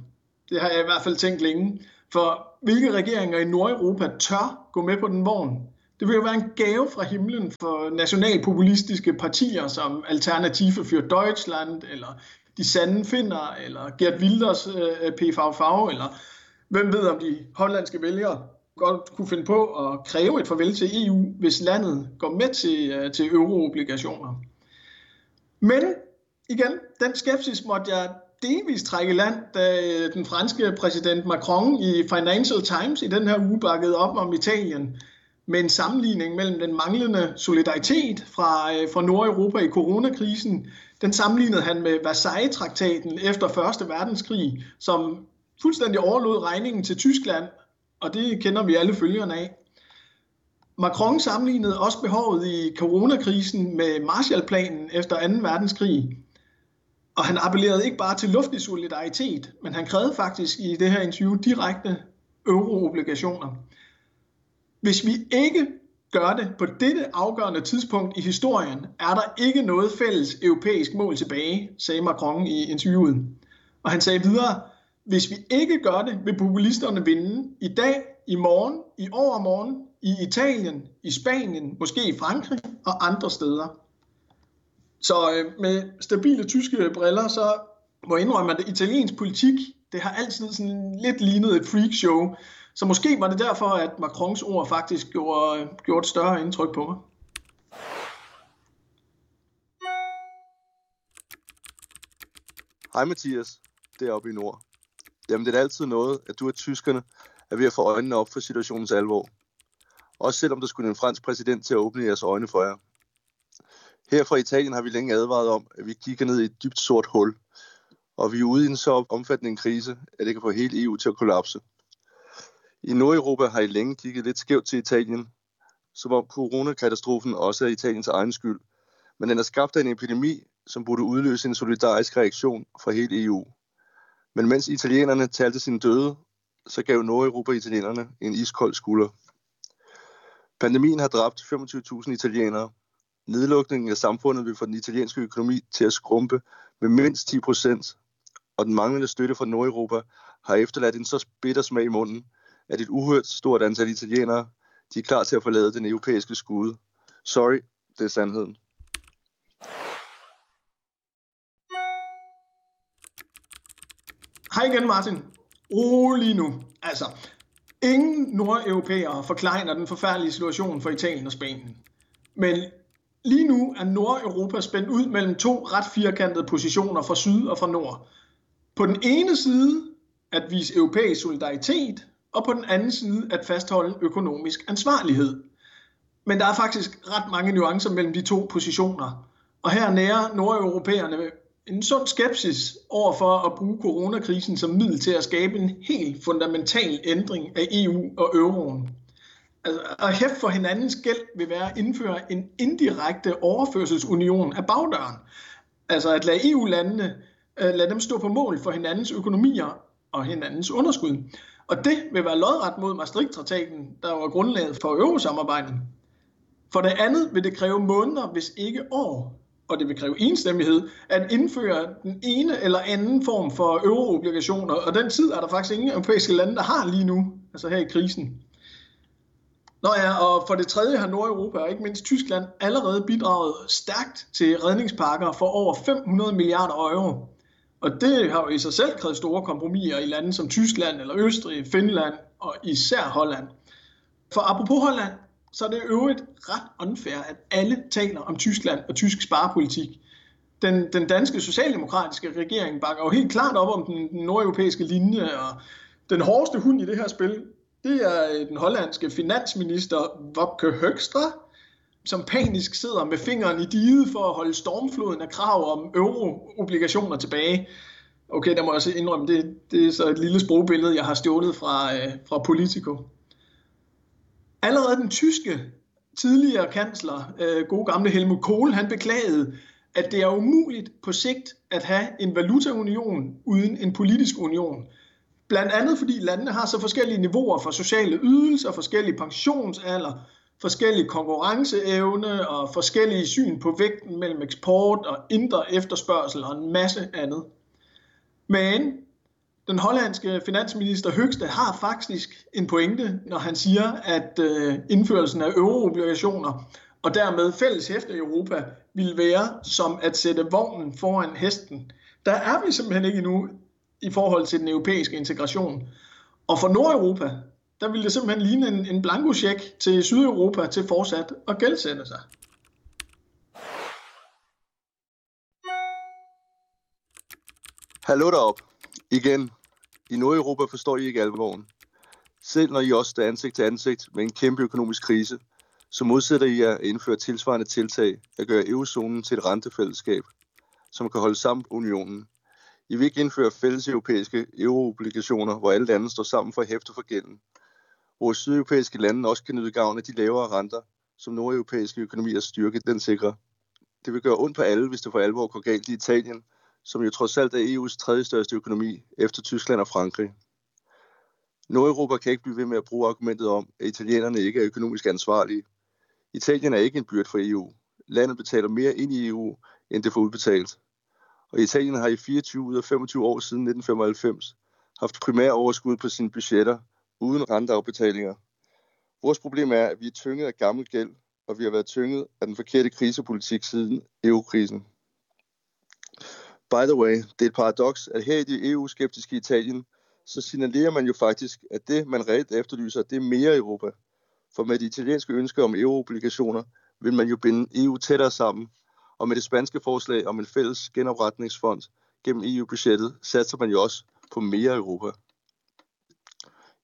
Det har jeg i hvert fald tænkt længe. For hvilke regeringer i Nordeuropa tør gå med på den vogn? Det vil jo være en gave fra himlen for nationalpopulistiske partier som Alternative für Deutschland, eller de Sande Finder, eller Gert Wilders øh, PVV, eller hvem ved om de hollandske vælgere godt kunne finde på at kræve et farvel til EU, hvis landet går med til, øh, til euroobligationer. Men igen, den skepsis måtte jeg delvis trække land, da øh, den franske præsident Macron i Financial Times i den her uge bakkede op om Italien med en sammenligning mellem den manglende solidaritet fra, øh, fra Nordeuropa i coronakrisen. Den sammenlignede han med Versailles-traktaten efter 1. verdenskrig, som fuldstændig overlod regningen til Tyskland, og det kender vi alle følgerne af. Macron sammenlignede også behovet i coronakrisen med Marshallplanen efter 2. verdenskrig. Og han appellerede ikke bare til luftig solidaritet, men han krævede faktisk i det her interview direkte euroobligationer. Hvis vi ikke gør det på dette afgørende tidspunkt i historien, er der ikke noget fælles europæisk mål tilbage, sagde Macron i interviewet. Og han sagde videre, hvis vi ikke gør det, vil populisterne vinde i dag, i morgen, i overmorgen, i Italien, i Spanien, måske i Frankrig og andre steder. Så øh, med stabile tyske briller, så må jeg indrømme, at italiensk politik, det har altid sådan lidt lignet et freakshow. Så måske var det derfor, at Macrons ord faktisk gjorde, gjorde et større indtryk på mig. Hej Mathias, deroppe i nord. Jamen det er altid noget, at du og tyskerne er ved at få øjnene op for situationens alvor. Også selvom der skulle en fransk præsident til at åbne jeres øjne for jer. Her fra Italien har vi længe advaret om, at vi kigger ned i et dybt sort hul, og vi er ude i en så omfattende en krise, at det kan få hele EU til at kollapse. I Nordeuropa har I længe kigget lidt skævt til Italien, som om coronakatastrofen også er Italiens egen skyld. Men den er skabt af en epidemi, som burde udløse en solidarisk reaktion fra hele EU. Men mens italienerne talte sine døde, så gav Nordeuropa italienerne en iskold skulder. Pandemien har dræbt 25.000 italienere. Nedlukningen af samfundet vil få den italienske økonomi til at skrumpe med mindst 10 procent, og den manglende støtte fra Nordeuropa har efterladt en så bitter smag i munden, at et uhørt stort antal italienere de er klar til at forlade den europæiske skude. Sorry, det er sandheden. Hej igen, Martin. Rolig nu. Altså, ingen nordeuropæere forklarer den forfærdelige situation for Italien og Spanien. Men lige nu er Nordeuropa spændt ud mellem to ret firkantede positioner fra syd og fra nord. På den ene side at vise europæisk solidaritet, og på den anden side at fastholde økonomisk ansvarlighed. Men der er faktisk ret mange nuancer mellem de to positioner. Og her nærer nordeuropæerne en sund skepsis over for at bruge coronakrisen som middel til at skabe en helt fundamental ændring af EU og euroen. Altså, at hæfte for hinandens gæld vil være at indføre en indirekte overførselsunion af bagdøren. Altså at lade EU-landene øh, lade dem stå på mål for hinandens økonomier og hinandens underskud. Og det vil være lodret mod Maastricht-traktaten, der var grundlaget for eurosamarbejdet. For det andet vil det kræve måneder, hvis ikke år, og det vil kræve enstemmighed, at indføre den ene eller anden form for euroobligationer, og den tid er der faktisk ingen europæiske lande, der har lige nu, altså her i krisen. Nå ja, og for det tredje har Nordeuropa og ikke mindst Tyskland allerede bidraget stærkt til redningspakker for over 500 milliarder euro. Og det har jo i sig selv krævet store kompromiser i lande som Tyskland eller Østrig, Finland og især Holland. For apropos Holland, så er det øvrigt ret unfair, at alle taler om Tyskland og tysk sparepolitik. Den, den danske socialdemokratiske regering bakker jo helt klart op om den, den nordeuropæiske linje, og den hårdeste hund i det her spil, det er øh, den hollandske finansminister Wopke Høgstra, som panisk sidder med fingeren i diget for at holde stormfloden af krav om euroobligationer tilbage. Okay, der må jeg også indrømme, det, det er så et lille sprogbillede, jeg har stjålet fra, øh, fra Politico. Allerede den tyske tidligere kansler, øh, gode gamle Helmut Kohl, han beklagede, at det er umuligt på sigt at have en valutaunion uden en politisk union. Blandt andet fordi landene har så forskellige niveauer for sociale ydelser, forskellige pensionsalder, forskellig konkurrenceevne og forskellige syn på vægten mellem eksport og indre efterspørgsel og en masse andet. Men den hollandske finansminister Høgste har faktisk en pointe, når han siger, at øh, indførelsen af euroobligationer og dermed fælles hæfte i Europa vil være som at sætte vognen foran hesten. Der er vi simpelthen ikke endnu i forhold til den europæiske integration. Og for Nordeuropa, der ville det simpelthen ligne en, en blankocheck til Sydeuropa til fortsat at gældsætte sig. Hallo derop. Igen. I Nordeuropa forstår I ikke alvoren. Selv når I også står ansigt til ansigt med en kæmpe økonomisk krise, så modsætter I jer at indføre tilsvarende tiltag at gøre eurozonen til et rentefællesskab, som kan holde sammen unionen. I vil ikke indføre fælles europæiske euroobligationer, hvor alle lande står sammen for at hæfte for gælden. Hvor sydeuropæiske lande også kan nyde gavn af de lavere renter, som nordeuropæiske økonomier styrke den sikrer. Det vil gøre ondt på alle, hvis det for alvor går galt i Italien, som jo trods alt er EU's tredje største økonomi efter Tyskland og Frankrig. Nordeuropa kan ikke blive ved med at bruge argumentet om, at italienerne ikke er økonomisk ansvarlige. Italien er ikke en byrde for EU. Landet betaler mere ind i EU, end det får udbetalt. Og Italien har i 24 ud af 25 år siden 1995 haft primær overskud på sine budgetter uden renteafbetalinger. Vores problem er, at vi er tynget af gammel gæld, og vi har været tynget af den forkerte krisepolitik siden EU-krisen. By the way, det er et paradoks, at her i det EU-skeptiske Italien, så signalerer man jo faktisk, at det, man reelt efterlyser, det er mere Europa. For med de italienske ønsker om euroobligationer, vil man jo binde EU tættere sammen, og med det spanske forslag om en fælles genopretningsfond gennem EU-budgettet, satser man jo også på mere Europa.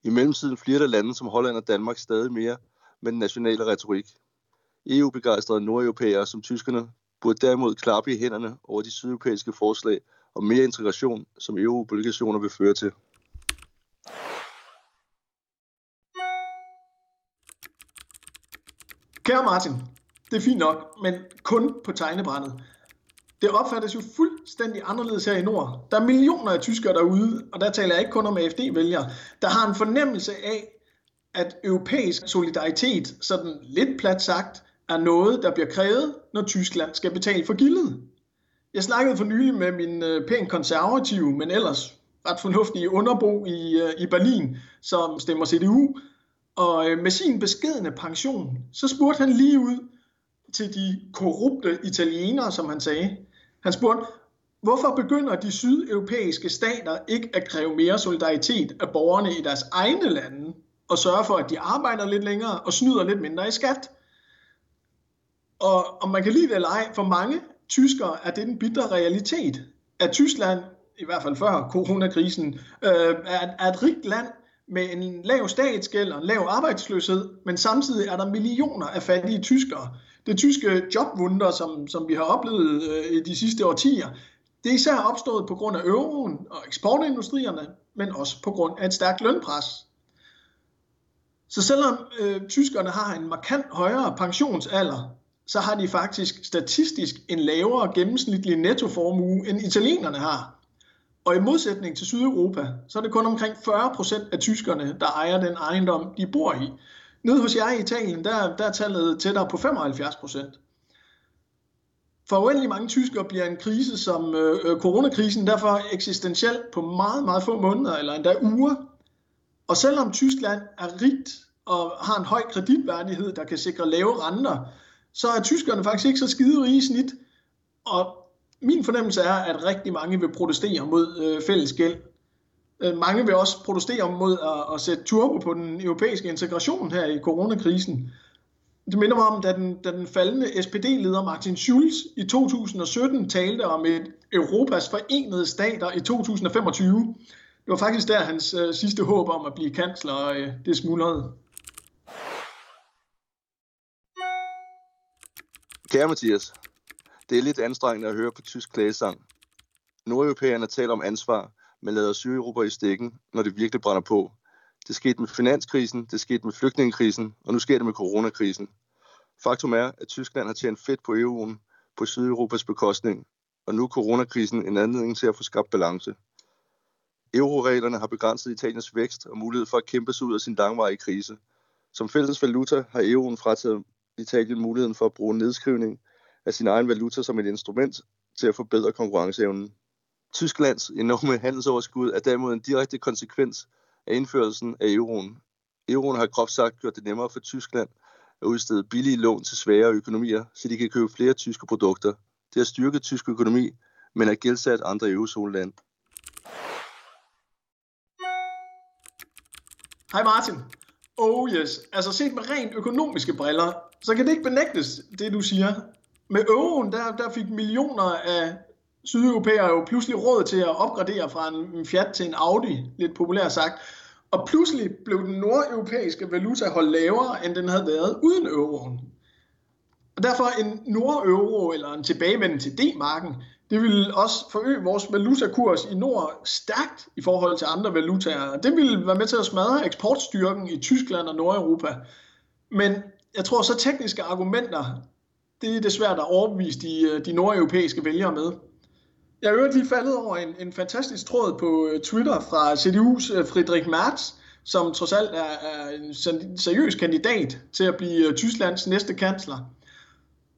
I mellemtiden der lande som Holland og Danmark stadig mere med den nationale retorik. EU-begejstrede nordeuropæere som tyskerne burde derimod klappe i hænderne over de sydeuropæiske forslag om mere integration, som EU-obligationer vil føre til. Kære Martin, det er fint nok, men kun på tegnebrændet. Det opfattes jo fuldstændig anderledes her i Nord. Der er millioner af tyskere derude, og der taler jeg ikke kun om AFD-vælgere, der har en fornemmelse af, at europæisk solidaritet, sådan lidt plat sagt, er noget, der bliver krævet, når Tyskland skal betale for gildet. Jeg snakkede for nylig med min øh, pænt konservative, men ellers ret fornuftige underbo i, øh, i Berlin, som stemmer CDU, og øh, med sin beskedende pension, så spurgte han lige ud til de korrupte italienere, som han sagde. Han spurgte, hvorfor begynder de sydeuropæiske stater ikke at kræve mere solidaritet af borgerne i deres egne lande, og sørge for, at de arbejder lidt længere og snyder lidt mindre i skat? Og om man kan lide det eller ej, for mange tyskere er det den bitre realitet, at Tyskland, i hvert fald før coronakrisen, øh, er, er et rigt land med en lav statsgæld og en lav arbejdsløshed, men samtidig er der millioner af fattige tyskere. Det tyske jobvunder, som, som vi har oplevet øh, i de sidste årtier, det er især opstået på grund af euroen og eksportindustrierne, men også på grund af et stærkt lønpres. Så selvom øh, tyskerne har en markant højere pensionsalder, så har de faktisk statistisk en lavere gennemsnitlig nettoformue, end italienerne har. Og i modsætning til Sydeuropa, så er det kun omkring 40% af tyskerne, der ejer den ejendom, de bor i. Nede hos jer i Italien, der, der er tallet tættere på 75%. For uendelig mange tyskere bliver en krise som øh, øh coronakrisen derfor eksistentiel på meget, meget få måneder eller endda uger. Og selvom Tyskland er rigt og har en høj kreditværdighed, der kan sikre lave renter, så er tyskerne faktisk ikke så skide rige i snit. Og min fornemmelse er, at rigtig mange vil protestere mod øh, fælles gæld. Øh, mange vil også protestere mod at, at sætte turbo på den europæiske integration her i coronakrisen. Det minder mig om, da den, da den faldende SPD-leder Martin Schulz i 2017 talte om et Europas forenede stater i 2025. Det var faktisk der hans øh, sidste håb om at blive kansler, øh, det smuldrede. Kære Mathias, det er lidt anstrengende at høre på tysk klagesang. Nordeuropæerne taler om ansvar, men lader Sydeuropa i stikken, når det virkelig brænder på. Det skete med finanskrisen, det skete med flygtningekrisen, og nu sker det med coronakrisen. Faktum er, at Tyskland har tjent fedt på EU'en på Sydeuropas bekostning, og nu er coronakrisen en anledning til at få skabt balance. Euroreglerne har begrænset Italiens vækst og mulighed for at kæmpe sig ud af sin langvarige krise. Som fælles valuta har euroen frataget Italien muligheden for at bruge nedskrivning af sin egen valuta som et instrument til at forbedre konkurrenceevnen. Tysklands enorme handelsoverskud er derimod en direkte konsekvens af indførelsen af euroen. Euroen har groft sagt gjort det nemmere for Tyskland at udstede billige lån til svære økonomier, så de kan købe flere tyske produkter. Det har styrket tysk økonomi, men har gældsat andre eurozonelande. Hej Martin. Oh yes, altså set med rent økonomiske briller, så kan det ikke benægtes, det du siger. Med euroen, der, der fik millioner af sydeuropæere jo pludselig råd til at opgradere fra en Fiat til en Audi, lidt populært sagt. Og pludselig blev den nordeuropæiske valuta holdt lavere, end den havde været uden euroen. Og derfor en nordeuro eller en tilbagevenden til D-marken, det vil også forøge vores valutakurs i nord stærkt i forhold til andre valutaer. Det vil være med til at smadre eksportstyrken i Tyskland og Nordeuropa. Men jeg tror, så tekniske argumenter, det er det svært at overbevise de, øh, de nordeuropæiske vælgere med. Jeg har øvrigt lige faldet over en, en fantastisk tråd på øh, Twitter fra CDU's øh, Friedrich Merz, som trods alt er, er en seriøs kandidat til at blive øh, Tysklands næste kansler.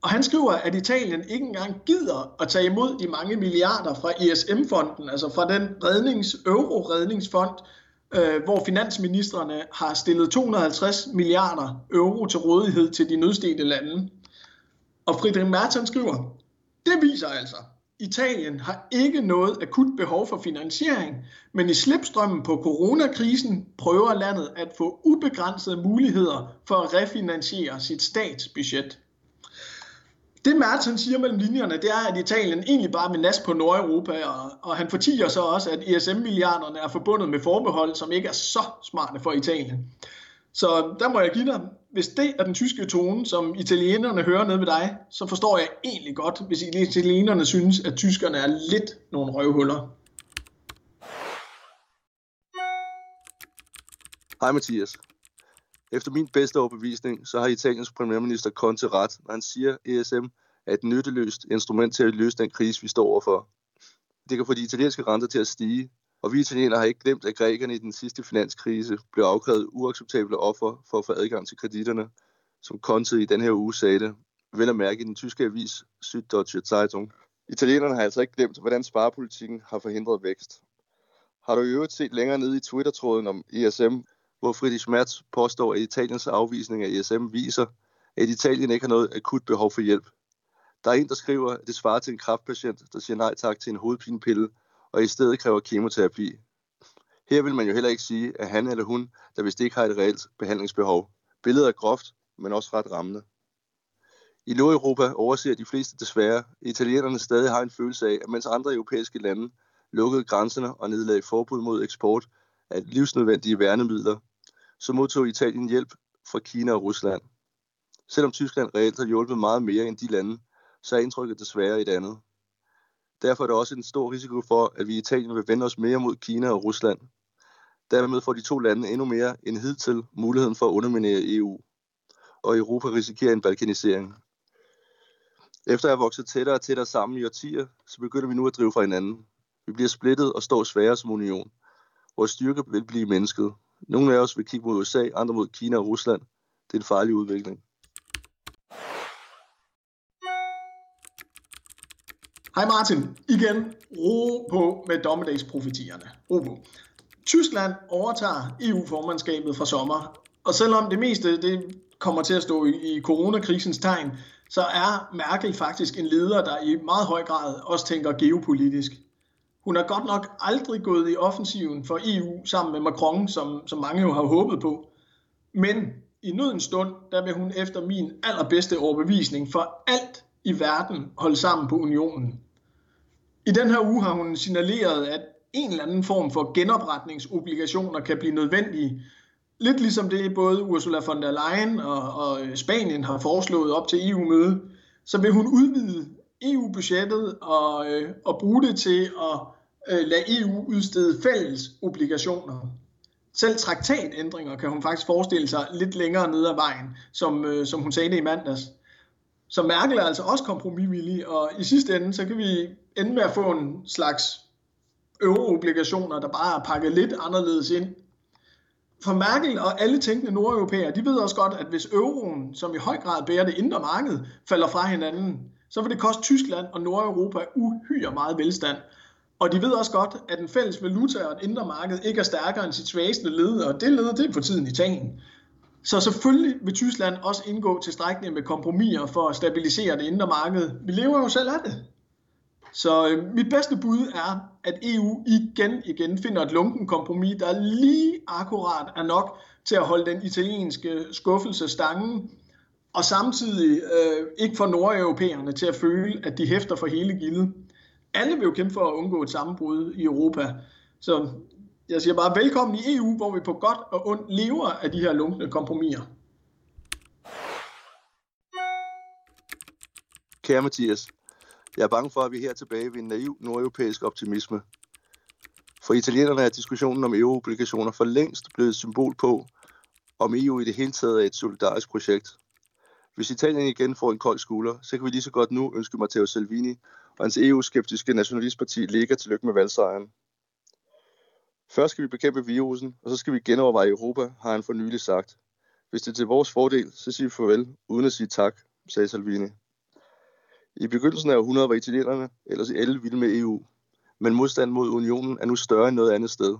Og han skriver, at Italien ikke engang gider at tage imod de mange milliarder fra ESM-fonden, altså fra den rednings, euro-redningsfond, øh, hvor finansministerne har stillet 250 milliarder euro til rådighed til de nødstede lande. Og Friedrich Merz skriver, det viser altså, Italien har ikke noget akut behov for finansiering, men i slipstrømmen på coronakrisen prøver landet at få ubegrænsede muligheder for at refinansiere sit statsbudget. Det Martin siger mellem linjerne, det er, at Italien egentlig bare med nas på Nordeuropa, og, og han fortiger så også, at ESM-milliarderne er forbundet med forbehold, som ikke er så smarte for Italien. Så der må jeg give dig, hvis det er den tyske tone, som italienerne hører ned ved dig, så forstår jeg egentlig godt, hvis italienerne synes, at tyskerne er lidt nogle røvhuller. Hej Mathias. Efter min bedste overbevisning, så har Italiens premierminister Conte ret, når han siger, at ESM er et nytteløst instrument til at løse den krise, vi står overfor. Det kan få de italienske renter til at stige, og vi italienere har ikke glemt, at grækerne i den sidste finanskrise blev afkrævet uacceptable offer for at få adgang til kreditterne, som Conte i den her uge sagde det, vel at mærke i den tyske avis Süddeutsche Zeitung. Italienerne har altså ikke glemt, hvordan sparepolitikken har forhindret vækst. Har du i øvrigt set længere nede i Twitter-tråden om ESM, hvor Friedrich Merz påstår, at Italiens afvisning af ESM viser, at Italien ikke har noget akut behov for hjælp. Der er en, der skriver, at det svarer til en kraftpatient, der siger nej tak til en hovedpinepille, og i stedet kræver kemoterapi. Her vil man jo heller ikke sige, at han eller hun, der vist ikke har et reelt behandlingsbehov. Billedet er groft, men også ret rammende. I Nordeuropa overser de fleste desværre, at italienerne stadig har en følelse af, at mens andre europæiske lande lukkede grænserne og nedlagde forbud mod eksport af livsnødvendige værnemidler, så modtog Italien hjælp fra Kina og Rusland. Selvom Tyskland reelt har hjulpet meget mere end de lande, så er indtrykket desværre et andet. Derfor er der også en stor risiko for, at vi i Italien vil vende os mere mod Kina og Rusland. Dermed får de to lande endnu mere end hidtil muligheden for at underminere EU. Og Europa risikerer en balkanisering. Efter at have vokset tættere og tættere sammen i årtier, så begynder vi nu at drive fra hinanden. Vi bliver splittet og står sværere som union. Vores styrke vil blive mennesket. Nogle af os vil kigge mod USA, andre mod Kina og Rusland. Det er en farlig udvikling. Hej Martin. Igen, ro på med dommedagsprofetierne. Ro på. Tyskland overtager EU-formandskabet fra sommer, og selvom det meste det kommer til at stå i, i coronakrisens tegn, så er Merkel faktisk en leder, der i meget høj grad også tænker geopolitisk. Hun har godt nok aldrig gået i offensiven for EU sammen med Macron, som, som mange jo har håbet på. Men i nødens stund, der vil hun efter min allerbedste overbevisning for alt i verden holde sammen på unionen. I den her uge har hun signaleret, at en eller anden form for genopretningsobligationer kan blive nødvendige. Lidt ligesom det både Ursula von der Leyen og, og Spanien har foreslået op til EU-møde, så vil hun udvide EU-budgettet og, øh, og bruge det til at øh, lade EU udstede fælles obligationer. Selv traktatændringer kan hun faktisk forestille sig lidt længere ned ad vejen, som, øh, som hun sagde det i mandags. Så Merkel er altså også kompromisvillig, og i sidste ende, så kan vi ende med at få en slags euroobligationer, der bare er pakket lidt anderledes ind. For Merkel og alle tænkende nordeuropæere, de ved også godt, at hvis euroen, som i høj grad bærer det indre marked, falder fra hinanden, så vil det koste Tyskland og Nordeuropa uhyre meget velstand. Og de ved også godt, at en fælles valuta og et indre marked ikke er stærkere end sit svageste led, og det led, det for tiden i tangen. Så selvfølgelig vil Tyskland også indgå tilstrækkeligt med kompromiser for at stabilisere det indre marked. Vi lever jo selv af det. Så øh, mit bedste bud er, at EU igen igen finder et lunken kompromis, der lige akkurat er nok til at holde den italienske skuffelse stangen, og samtidig øh, ikke få nordeuropæerne til at føle, at de hæfter for hele gildet. Alle vil jo kæmpe for at undgå et sammenbrud i Europa. Så jeg siger bare velkommen i EU, hvor vi på godt og ondt lever af de her lunkne kompromiser. Kære Mathias, jeg er bange for, at vi er her tilbage ved en naiv nordeuropæisk optimisme. For italienerne er diskussionen om EU-obligationer for længst blevet et symbol på, om EU i det hele taget er et solidarisk projekt. Hvis Italien igen får en kold skulder, så kan vi lige så godt nu ønske Matteo Salvini og hans EU-skeptiske nationalistparti ligger tillykke med valgsejren. Først skal vi bekæmpe virusen, og så skal vi genoverveje Europa, har han for nylig sagt. Hvis det er til vores fordel, så siger vi farvel, uden at sige tak, sagde Salvini. I begyndelsen af århundredet var italienerne ellers i alle vilde med EU, men modstanden mod unionen er nu større end noget andet sted.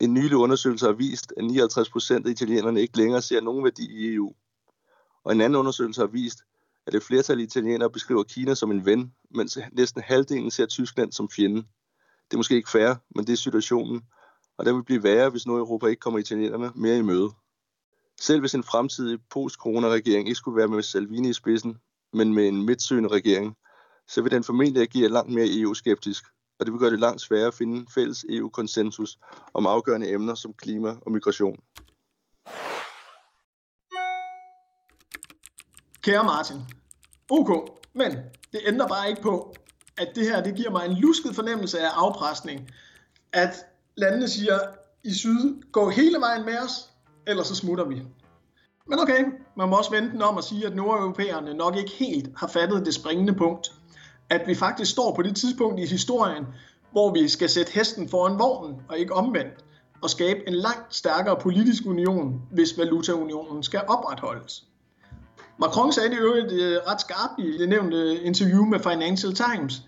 En nylig undersøgelse har vist, at 59 procent af italienerne ikke længere ser nogen værdi i EU. Og en anden undersøgelse har vist, at et flertal af italienere beskriver Kina som en ven, mens næsten halvdelen ser Tyskland som fjende. Det er måske ikke fair, men det er situationen, og det vil blive værre, hvis Nordeuropa ikke kommer italienerne mere i møde. Selv hvis en fremtidig post-corona-regering ikke skulle være med Salvini i spidsen, men med en midtsøgende regering, så vil den formentlig agere langt mere EU-skeptisk, og det vil gøre det langt sværere at finde fælles EU-konsensus om afgørende emner som klima og migration. Kære Martin, ok, men det ændrer bare ikke på, at det her det giver mig en lusket fornemmelse af afpresning, at landene siger, i syd, gå hele vejen med os, ellers så smutter vi. Men okay, man må også vente den om at sige, at nordeuropæerne nok ikke helt har fattet det springende punkt. At vi faktisk står på det tidspunkt i historien, hvor vi skal sætte hesten foran vognen og ikke omvendt, og skabe en langt stærkere politisk union, hvis valutaunionen skal opretholdes. Macron sagde det jo øh, ret skarpt i det nævnte interview med Financial Times,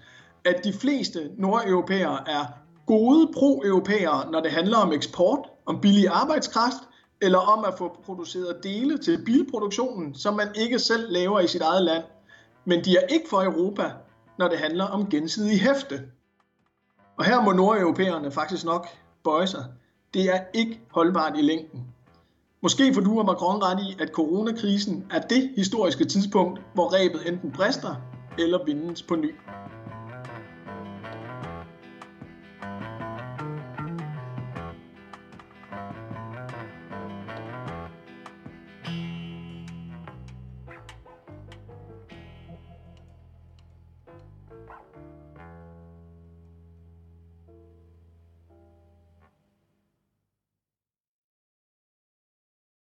at de fleste nordeuropæere er gode pro-europæere, når det handler om eksport, om billig arbejdskraft, eller om at få produceret dele til bilproduktionen, som man ikke selv laver i sit eget land. Men de er ikke for Europa, når det handler om gensidig hæfte. Og her må nordeuropæerne faktisk nok bøje sig. Det er ikke holdbart i længden. Måske får du og Macron ret i, at coronakrisen er det historiske tidspunkt, hvor rebet enten brister eller vindes på ny.